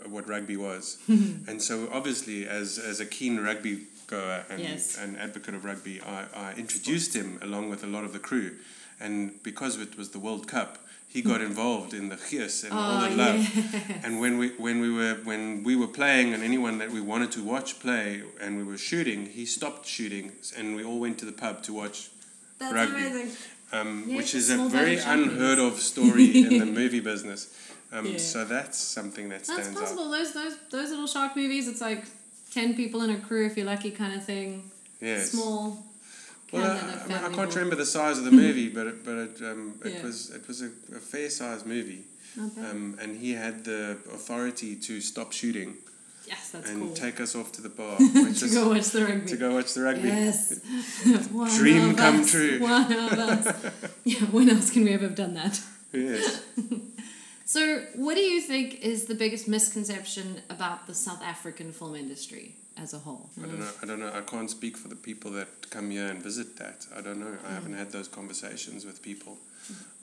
what rugby was, and so obviously as as a keen rugby goer and Yes. an advocate of rugby, I, I introduced him along with a lot of the crew, and because it was the World Cup. He got involved in the chios and all oh the love. yeah, And when we when we were when we were playing and anyone that we wanted to watch play and we were shooting, he stopped shooting and we all went to the pub to watch, that's Rugby. amazing. um, Yeah, which is a very unheard of story in the movie business. Um, Yeah. So that's something that That's stands out. possible. Those those those little shark movies. It's like ten people in a crew if you're lucky, kind of thing. Yes. Small. Well, I, I, mean, I can't remember the size of the movie, but it, but it, um, it Yeah. was it was a, a fair sized movie, bad. um, and he had the authority to stop shooting yes, that's and cool. take us off to the bar, to go watch the rugby. to go watch the rugby. Yes. Dream come us. true. One of us. yeah, when else can we ever have done that? Yes. So, what do you think is the biggest misconception about the South African film industry as a whole? I don't know. I don't know. I can't speak for the people that come here and visit that. I don't know. I haven't had those conversations with people.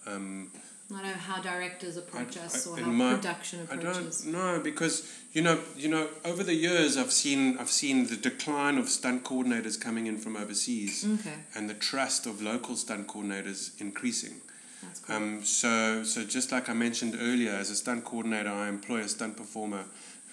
Um, I don't know how directors approach I- us I- or how my- production I approaches. don't know because you know you know over the years I've seen I've seen the decline of stunt coordinators coming in from overseas Okay, and the trust of local stunt coordinators increasing. that's cool. Um, so, so just like I mentioned earlier, as a stunt coordinator, I employ a stunt performer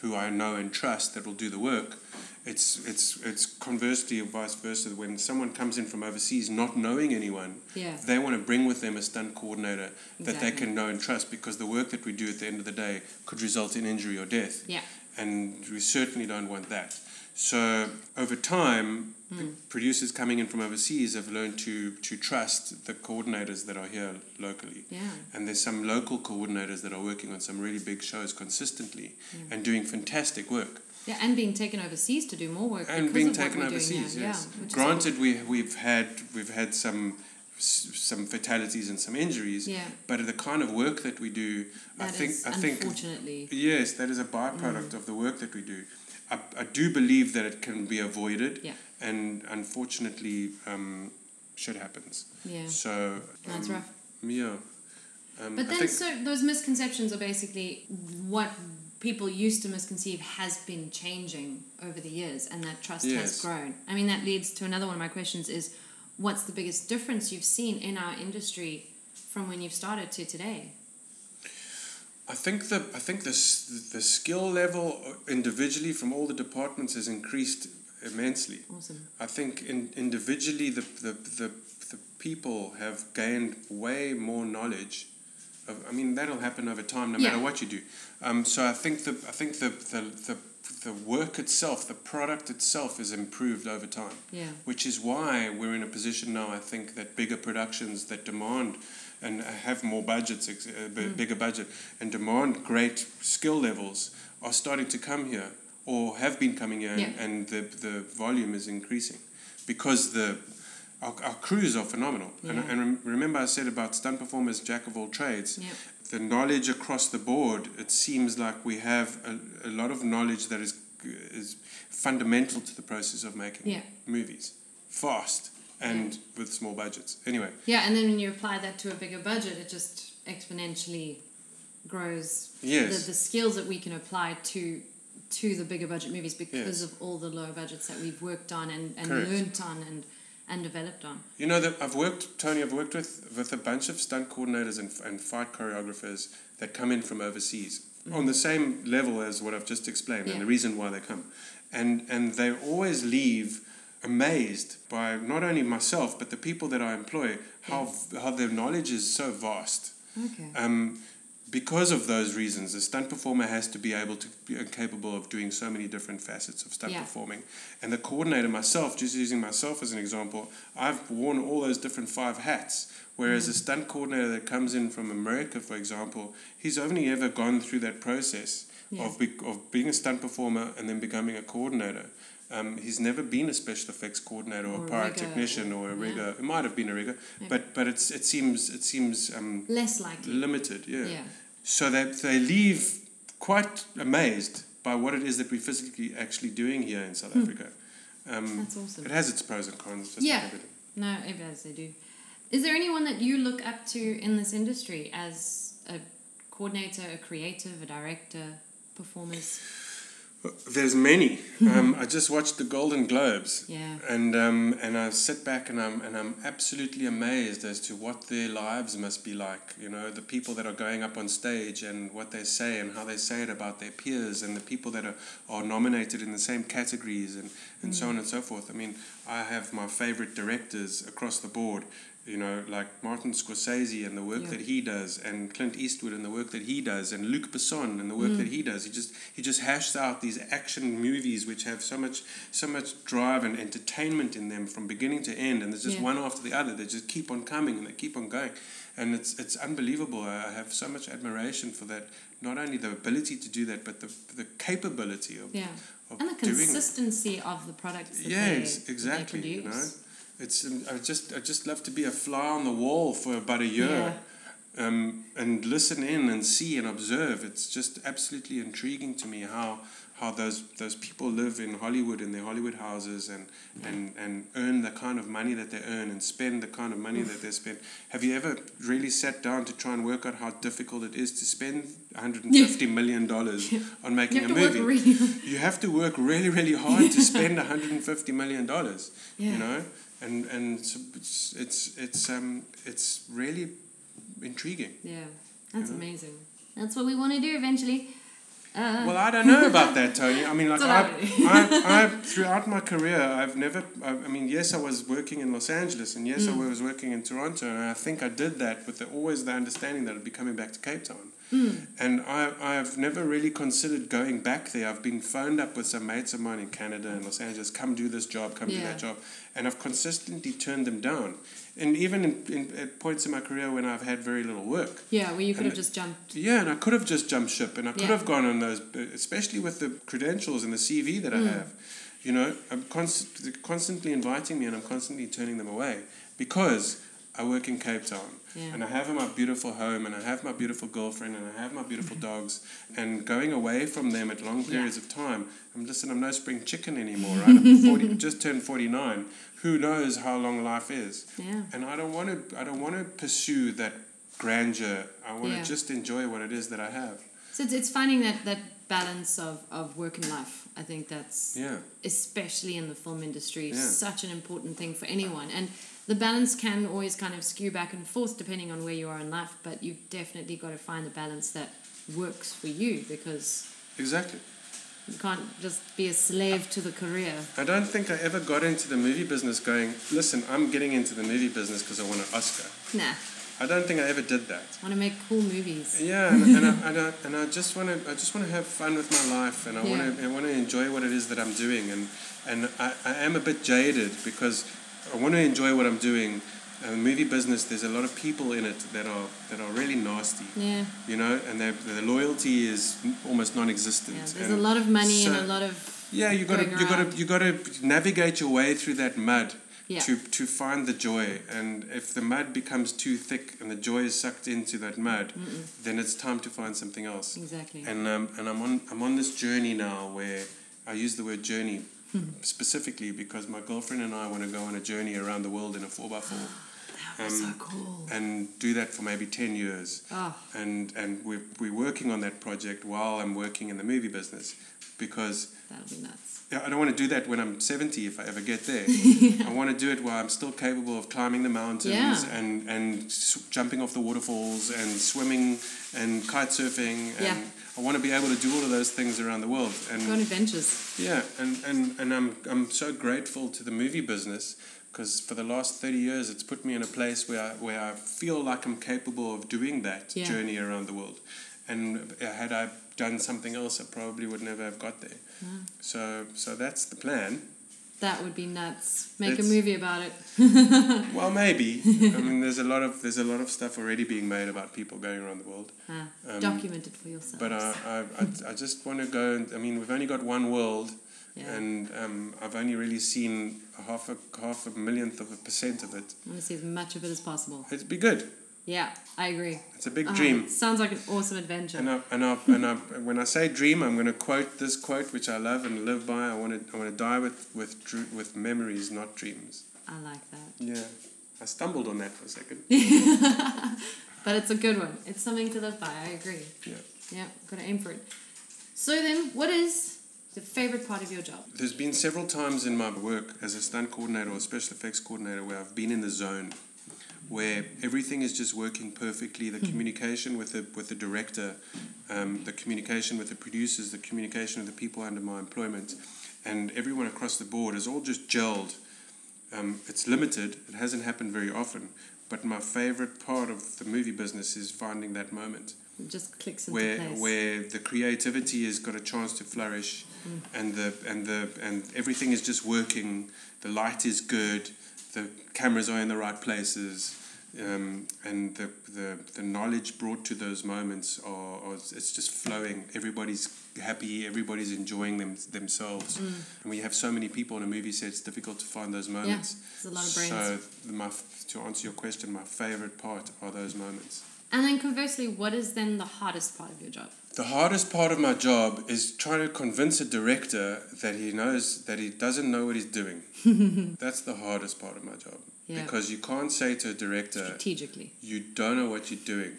who I know and trust that will do the work. It's it's it's conversely or vice versa. When someone comes in from overseas, not knowing anyone, yeah, they want to bring with them a stunt coordinator that they can know and trust because the work that we do at the end of the day could result in injury or death. Yeah. And we certainly don't want that. So over time, the Hmm. producers coming in from overseas have learned to to trust the coordinators that are here locally. yeah, And there's some local coordinators that are working on some really big shows consistently and doing fantastic work. Yeah, and being taken overseas to do more work And being taken overseas, yes. Yeah, Granted, we we've had we've had some some fatalities and some injuries, yeah, but the kind of work that we do, I think is I think unfortunately, yes, that is a byproduct of the work that we do. I, I do believe that it can be avoided, Yeah. and unfortunately, um, shit happens. yeah, So that's um, rough. Yeah. Um, But then, so those misconceptions are basically what people used to misconceive has been changing over the years, and that trust has grown. I mean, that leads to another one of my questions: is what's the biggest difference you've seen in our industry from when you've started to today? I think the I think the the skill level uh, individually from all the departments has increased immensely. Awesome. I think in, individually the, the, the, the people have gained way more knowledge. I mean that'll happen over time no Yeah. matter what you do. Um, so I think the I think the, the, the, the work itself, the product itself, is improved over time. Yeah. Which is why we're in a position now. I think that bigger productions that demand and have more budgets, a b- Mm. bigger budget, and demand great skill levels are starting to come here or have been coming here, Yeah. and, and the the volume is increasing because the our, our crews are phenomenal. And, Yeah. and rem- remember, I said about stunt performers, jack of all trades. Yep. The knowledge across the board, it seems like we have a, a lot of knowledge that is is fundamental to the process of making Yeah. movies, fast and with small budgets. Anyway, Yeah, and then when you apply that to a bigger budget, it just exponentially grows. Yes. The, the skills that we can apply to to the bigger budget movies because of all the low budgets that we've worked on and, and Correct. learned on and, and developed on. You know that I've worked, Tony. I've worked with with a bunch of stunt coordinators and, and fight choreographers that come in from overseas on the same level as what I've just explained, Yeah. and the reason why they come, and and they always leave amazed by not only myself but the people that I employ how how their knowledge is so vast. Okay. Um, because of those reasons, a stunt performer has to be able to be capable of doing so many different facets of stunt Yeah. performing. And the coordinator myself, just using myself as an example, I've worn all those different five hats. Whereas a stunt coordinator that comes in from America, for example, he's only ever gone through that process Yeah. of, be, of being a stunt performer and then becoming a coordinator. Um, he's never been a special effects coordinator or, Or a pyrotechnician or a yeah. rigger. It might have been a rigger, Maybe. but but it's it seems it seems um, Less likely. limited. Yeah. Yeah. So that they leave quite amazed by what it is that we're physically actually doing here in South Africa. Um, Hmm. That's awesome. it has its pros and cons. Just Yeah. like. No, as they do. Is there anyone that you look up to in this industry as a coordinator, a creative, a director, performers? There's many. um, I just watched the Golden Globes. Yeah. And um, and I sit back and I'm and I'm absolutely amazed as to what their lives must be like. You know, the people that are going up on stage and what they say and how they say it about their peers and the people that are, are nominated in the same categories and, and so on and so forth. I mean, I have my favorite directors across the board. You know, like Martin Scorsese and the work Yeah. that he does, and Clint Eastwood and the work that he does, and Luc Besson and the work mm. that he does. He just he just hashed out these action movies which have so much so much drive and entertainment in them from beginning to end, and there's just Yeah. one after the other. They just keep on coming and they keep on going, and it's it's unbelievable. I have so much admiration for that. Not only the ability to do that, but the the capability of Yeah. of And the consistency of the products that Yeah, they, ex- that they exactly. You know, it's um, I just I just love to be a fly on the wall for about a year, um, and listen in and see and observe. It's just absolutely intriguing to me how how those those people live in Hollywood in their Hollywood houses and and and earn the kind of money that they earn and spend the kind of money that they spend. Have you ever really sat down to try and work out how difficult it is to spend 150 million dollars on making a movie? really you have to work really, really hard to spend 150 million dollars. Yeah. You know, and and it's it's it's um it's really intriguing. Yeah, that's know? amazing. That's what we want to do eventually. Uh, Well, I don't know about that, Tony. I mean, like It's I, all I, I, throughout my career, I've never. I, I mean, yes, I was working in Los Angeles, and yes, Mm. I was working in Toronto, and I think I did that with the, always the understanding that I'd be coming back to Cape Town. Mm. And I, I've never really considered going back there. I've been phoned up with some mates of mine in Canada and Los Angeles, come do this job, come do that job. And I've consistently turned them down. And even in, in, at points in my career when I've had very little work. yeah, where you could have just jumped. Yeah, and I could have just jumped ship and I could Yeah. have gone on those, especially with the credentials and the CV that I Mm. have. You know, I'm const- they're constantly inviting me and I'm constantly turning them away because I work in Cape Town Yeah. and I have my beautiful home and I have my beautiful girlfriend and I have my beautiful mm-hmm. dogs and going away from them at long periods of time. I'm listen, I'm no spring chicken anymore, right? I'm 40, just turned 49. Who knows how long life is? Yeah. And I don't want to I don't want to pursue that grandeur. I want to Yeah. just enjoy what it is that I have. So it's, it's finding that, that balance of, of work and life. I think that's, Yeah. especially in the film industry, Yeah. such an important thing for anyone. And the balance can always kind of skew back and forth depending on where you are in life, but you've definitely got to find the balance that works for you because Exactly. you can't just be a slave to the career. I don't think I ever got into the movie business going, listen, I'm getting into the movie business because I want an Oscar. Nah, I don't think I ever did that. I want to make cool movies. Yeah, and, and, I, and, I, and I just want to I just want to have fun with my life, and I Yeah. want to I want to enjoy what it is that I'm doing, and and I, I am a bit jaded because I want to enjoy what I'm doing. And the movie business, there's a lot of people in it that are that are really nasty, Yeah, you know, and their the loyalty is almost non-existent. yeah. There's and a lot of money and a lot of yeah, you got to you got to you got to navigate your way through that mud yeah. to to find the joy. And if the mud becomes too thick and the joy is sucked into that mud, Mm-mm. then it's time to find something else. Exactly. And um, and I'm on I'm on this journey now where I use the word journey specifically because my girlfriend and I want to go on a journey around the world in a four x four that was um, so cool. and do that for maybe ten years. Oh, And and we're we're working on that project while I'm working in the movie business because that'll be nuts. yeah, I don't want to do that when I'm 70 if I ever get there. I want to do it while I'm still capable of climbing the mountains Yeah. and, and s- jumping off the waterfalls and swimming and kite surfing. And Yeah. I want to be able to do all of those things around the world. and Go on adventures. yeah, and, and, and I'm, I'm so grateful to the movie business because for the last 30 years it's put me in a place where I, where I feel like I'm capable of doing that Yeah. journey around the world. And uh, had I done something else, I probably would never have got there. Wow. So, so that's the plan. That would be nuts. Make a movie about it. Well, maybe. I mean, there's a lot of there's a lot of stuff already being made about people going around the world. Ah, Um, document it for yourself. But I, I, I, I just want to go. And, I mean, we've only got one world, yeah. and um, I've only really seen half a half a millionth of a percent of it. I want to see as much of it as possible. It'd be good. Yeah, I agree. It's a big Ah, dream. Sounds like an awesome adventure. And I, and I, and I, when I say dream, I'm going to quote this quote, which I love and live by. I want to I want to die with with with memories, not dreams. I like that. Yeah, I stumbled on that for a second. But it's a good one. It's something to live by. I agree. Yeah. Yeah, gotta aim for it. So then, what is the favorite part of your job? There's been several times in my work as a stunt coordinator or special effects coordinator where I've been in the zone, where everything is just working perfectly. The communication with the with the director, um, the communication with the producers, the communication with the people under my employment, and everyone across the board is all just gelled. Um, it's limited. It hasn't happened very often. But my favorite part of the movie business is finding that moment It just clicks into where place. where the creativity has got a chance to flourish Mm. and the and the and everything is just working the light is good the cameras are in the right places um, and the, the the knowledge brought to those moments are, are it's just flowing everybody's happy everybody's enjoying them themselves Mm. and when you have so many people on a movie set it's difficult to find those moments. yeah, there's a lot of brains. so my, to answer your question my favorite part are those moments and then conversely, what is then the hardest part of your job? The hardest part of my job is trying to convince a director that he knows that he doesn't know what he's doing. That's the hardest part of my job. Yeah. Because you can't say to a director, Strategically. you don't know what you're doing.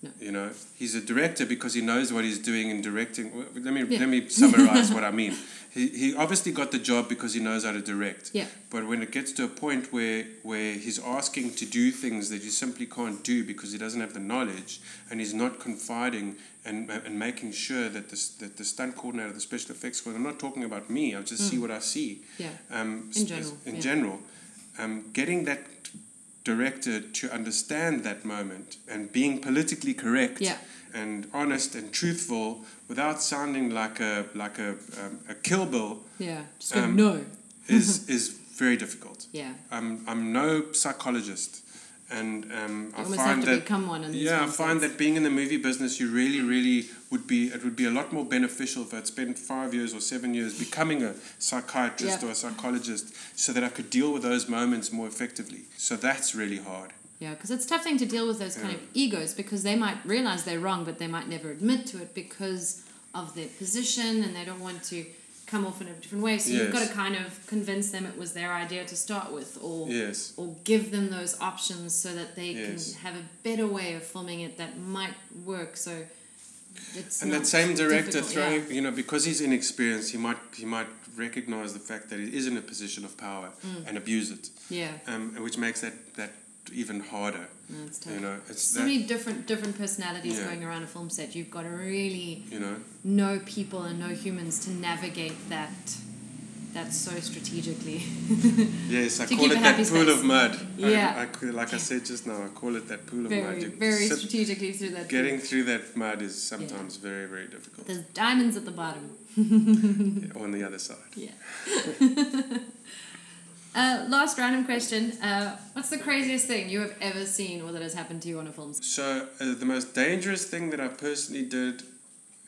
No. You know, he's a director because he knows what he's doing in directing. Let me Yeah. let me summarize what I mean. He, he obviously got the job because he knows how to direct. Yeah. But when it gets to a point where where he's asking to do things that you simply can't do because he doesn't have the knowledge and he's not confiding and and making sure that this that the stunt coordinator, the special effects coordinator, I'm not talking about me. I just see what I see. Yeah. Um, In general, In yeah. general, um, getting that director to understand that moment and being politically correct Yeah. and honest and truthful without sounding like a like a um, a kill bill Yeah. Just go, Um, no. is is very difficult. Yeah. I'm I'm no psychologist, and um, I find that become one in these yeah, I find that being in the movie business, you really, really would be. It would be a lot more beneficial if I'd spent five years or seven years becoming a psychiatrist Yeah. or a psychologist, so that I could deal with those moments more effectively. So that's really hard. Yeah, because it's a tough thing to deal with those kind of egos because they might realize they're wrong, but they might never admit to it because of their position and they don't want to come off in a different way. So you've got to kind of convince them it was their idea to start with, or Yes. or give them those options so that they Yes. can have a better way of filming it that might work. So it's And that same director throwing, yeah. you know, because he's inexperienced, he might he might recognize the fact that he is in a position of power Mm. and abuse it. yeah, um, which makes that, that even harder. No, it's tough. You know, it's so that, many different different personalities Yeah. going around a film set. You've got to really you know, know people and know humans to navigate that That's so strategically. yes, I call it that pool space. of mud. Yeah. I, call- like I said just now, I call it that pool of mud. very, You very strategically through that. getting through that mud is sometimes very, very difficult. There's diamonds at the bottom. On the other side. Yeah. uh, last random question. Uh, what's the craziest thing you have ever seen or that has happened to you on a film set? So uh, the most dangerous thing that I personally did,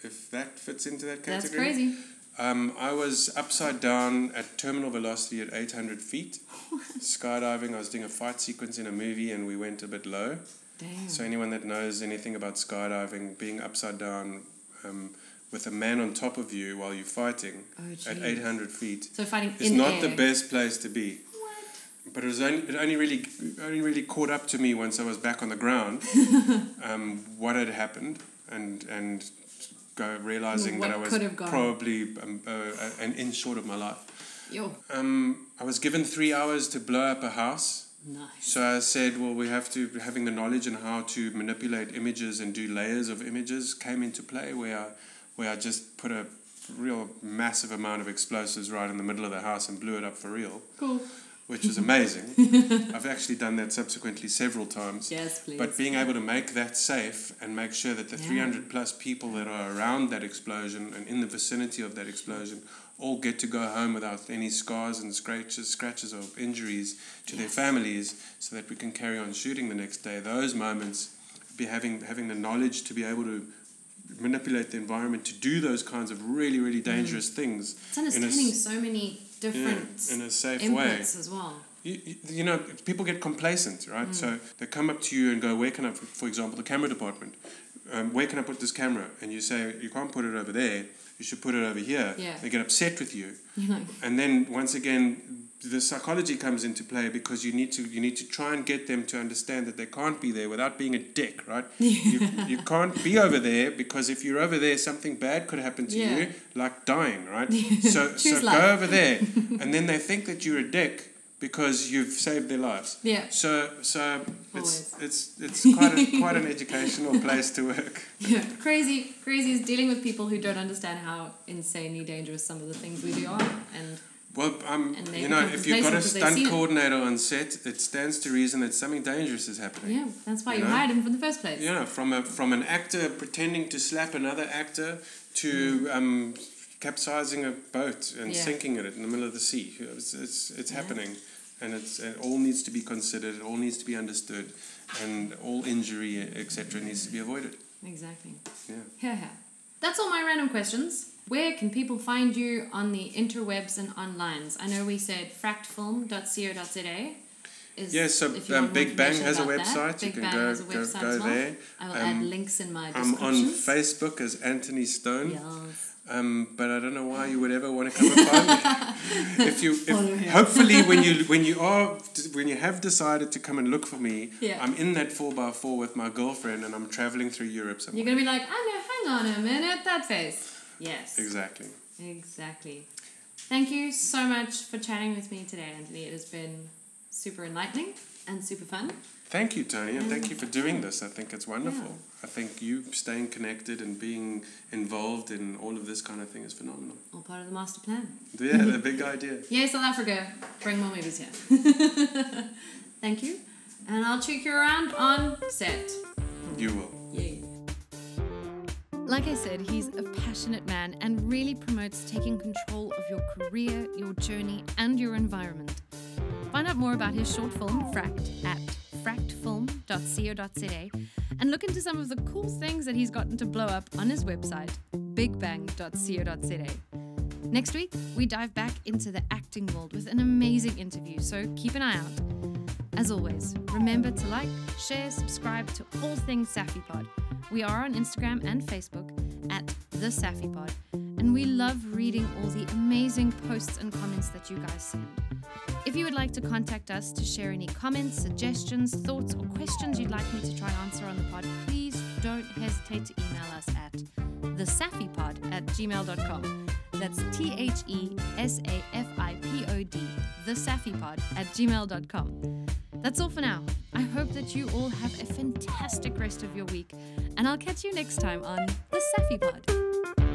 if that fits into that category, That's crazy. Um, I was upside down at terminal velocity at 800 feet, skydiving. I was doing a fight sequence in a movie, and we went a bit low. Damn. So anyone that knows anything about skydiving, being upside down um, with a man on top of you while you're fighting Oh, at 800 feet So fighting is in not air. the best place to be. What? But it was only it only really only really caught up to me once I was back on the ground, um, what had happened, and and go realizing that I was could have gone. probably um, uh, an inch short of my life. Yo. Um, I was given three hours to blow up a house. Nice. So I said, well, we have to having the knowledge and how to manipulate images and do layers of images came into play where I, where I just put a real massive amount of explosives right in the middle of the house and blew it up for real, Cool. which was amazing. I've actually done that subsequently several times. Yes, please. But being able to make that safe and make sure that the Yeah. 300 plus people that are around that explosion and in the vicinity of that explosion all get to go home without any scars and scratches, scratches or injuries to their families, so that we can carry on shooting the next day. Those moments, be having having the knowledge to be able to manipulate the environment to do those kinds of really really dangerous things it's understanding in so many different yeah, in a safe way. as well. You, you- know, people get complacent, right? Mm. So they come up to you and go, "Where can I?" For example, the camera department. Um, where can I put this camera? And you say, "You can't put it over there. You should put it over here." Yeah. They get upset with you, like, and then once again, the psychology comes into play because you need to you need to try and get them to understand that they can't be there without being a dick, right? you, you can't be over there because if you're over there, something bad could happen to Yeah. you, like dying, right? So so Choose go over there, and then they think that you're a dick because you've saved their lives. yeah. So so it's it's it's quite a, quite an educational place to work. Yeah, crazy, crazy is dealing with people who don't understand how insanely dangerous some of the things we do are, and Well, um, you know, if you've got a complacent because they've stunt seen it. coordinator on set, it stands to reason that something dangerous is happening. yeah, that's why You you, know? hired him from the first place. Know, from a from an actor pretending to slap another actor to um, capsizing a boat and Yeah. sinking it in the middle of the sea. It's it's, it's Yeah. happening, and it's it all needs to be considered. It all needs to be understood, and all injury etc. needs to be avoided. Exactly. Yeah. Yeah, yeah. That's all my random questions. Where can people find you on the interwebs and onlines? I know we said frackedfilm.co.za. Is Yeah, so um, Big Bang has a about that. website. You can go- go- go well. there. I will Um, add links in my description. I'm on. Facebook as Antony Stone. Yes. Um, but I don't know why you would ever want to come and find me. if you, if, hopefully, when you when you are when you have decided to come and look for me, Yeah. I'm in that four x four with my girlfriend, and I'm traveling through Europe somewhere. You're going to be like, I know, hang on a minute, that face. Yes. Exactly. Exactly. Thank you so much for chatting with me today, Antony. It has been super enlightening and super fun. Thank you, Tony, and thank you for doing this. I think it's wonderful. I think you staying connected and being involved in all of this kind of thing is phenomenal. All part of the master plan. Yeah, the big idea. Yay, South Africa. Bring more movies here. Thank you. And I'll check you around on set. You will. Yay. Like I said, he's a passionate man and really promotes taking control of your career, your journey, and your environment. Find out more about his short film, Fracked, at frackedfilm.co.za and look into some of the cool things that he's gotten to blow up on his website, bigbang.co.za. Next week, we dive back into the acting world with an amazing interview, so keep an eye out. As always, remember to like, share, subscribe to all things SAFI Pod. We are on Instagram and Facebook at the SAFI Pod, and we love reading all the amazing posts and comments that you guys send. If you would like to contact us to share any comments, suggestions, thoughts, or questions you'd like me to try and answer on the pod, please don't hesitate to email us at thesafipod at gmail.com. That's T H E S A F I P O D, the thesafipod at gmail.com. That's all for now. I hope that you all have a fantastic rest of your week, and I'll catch you next time on the Safi Pod.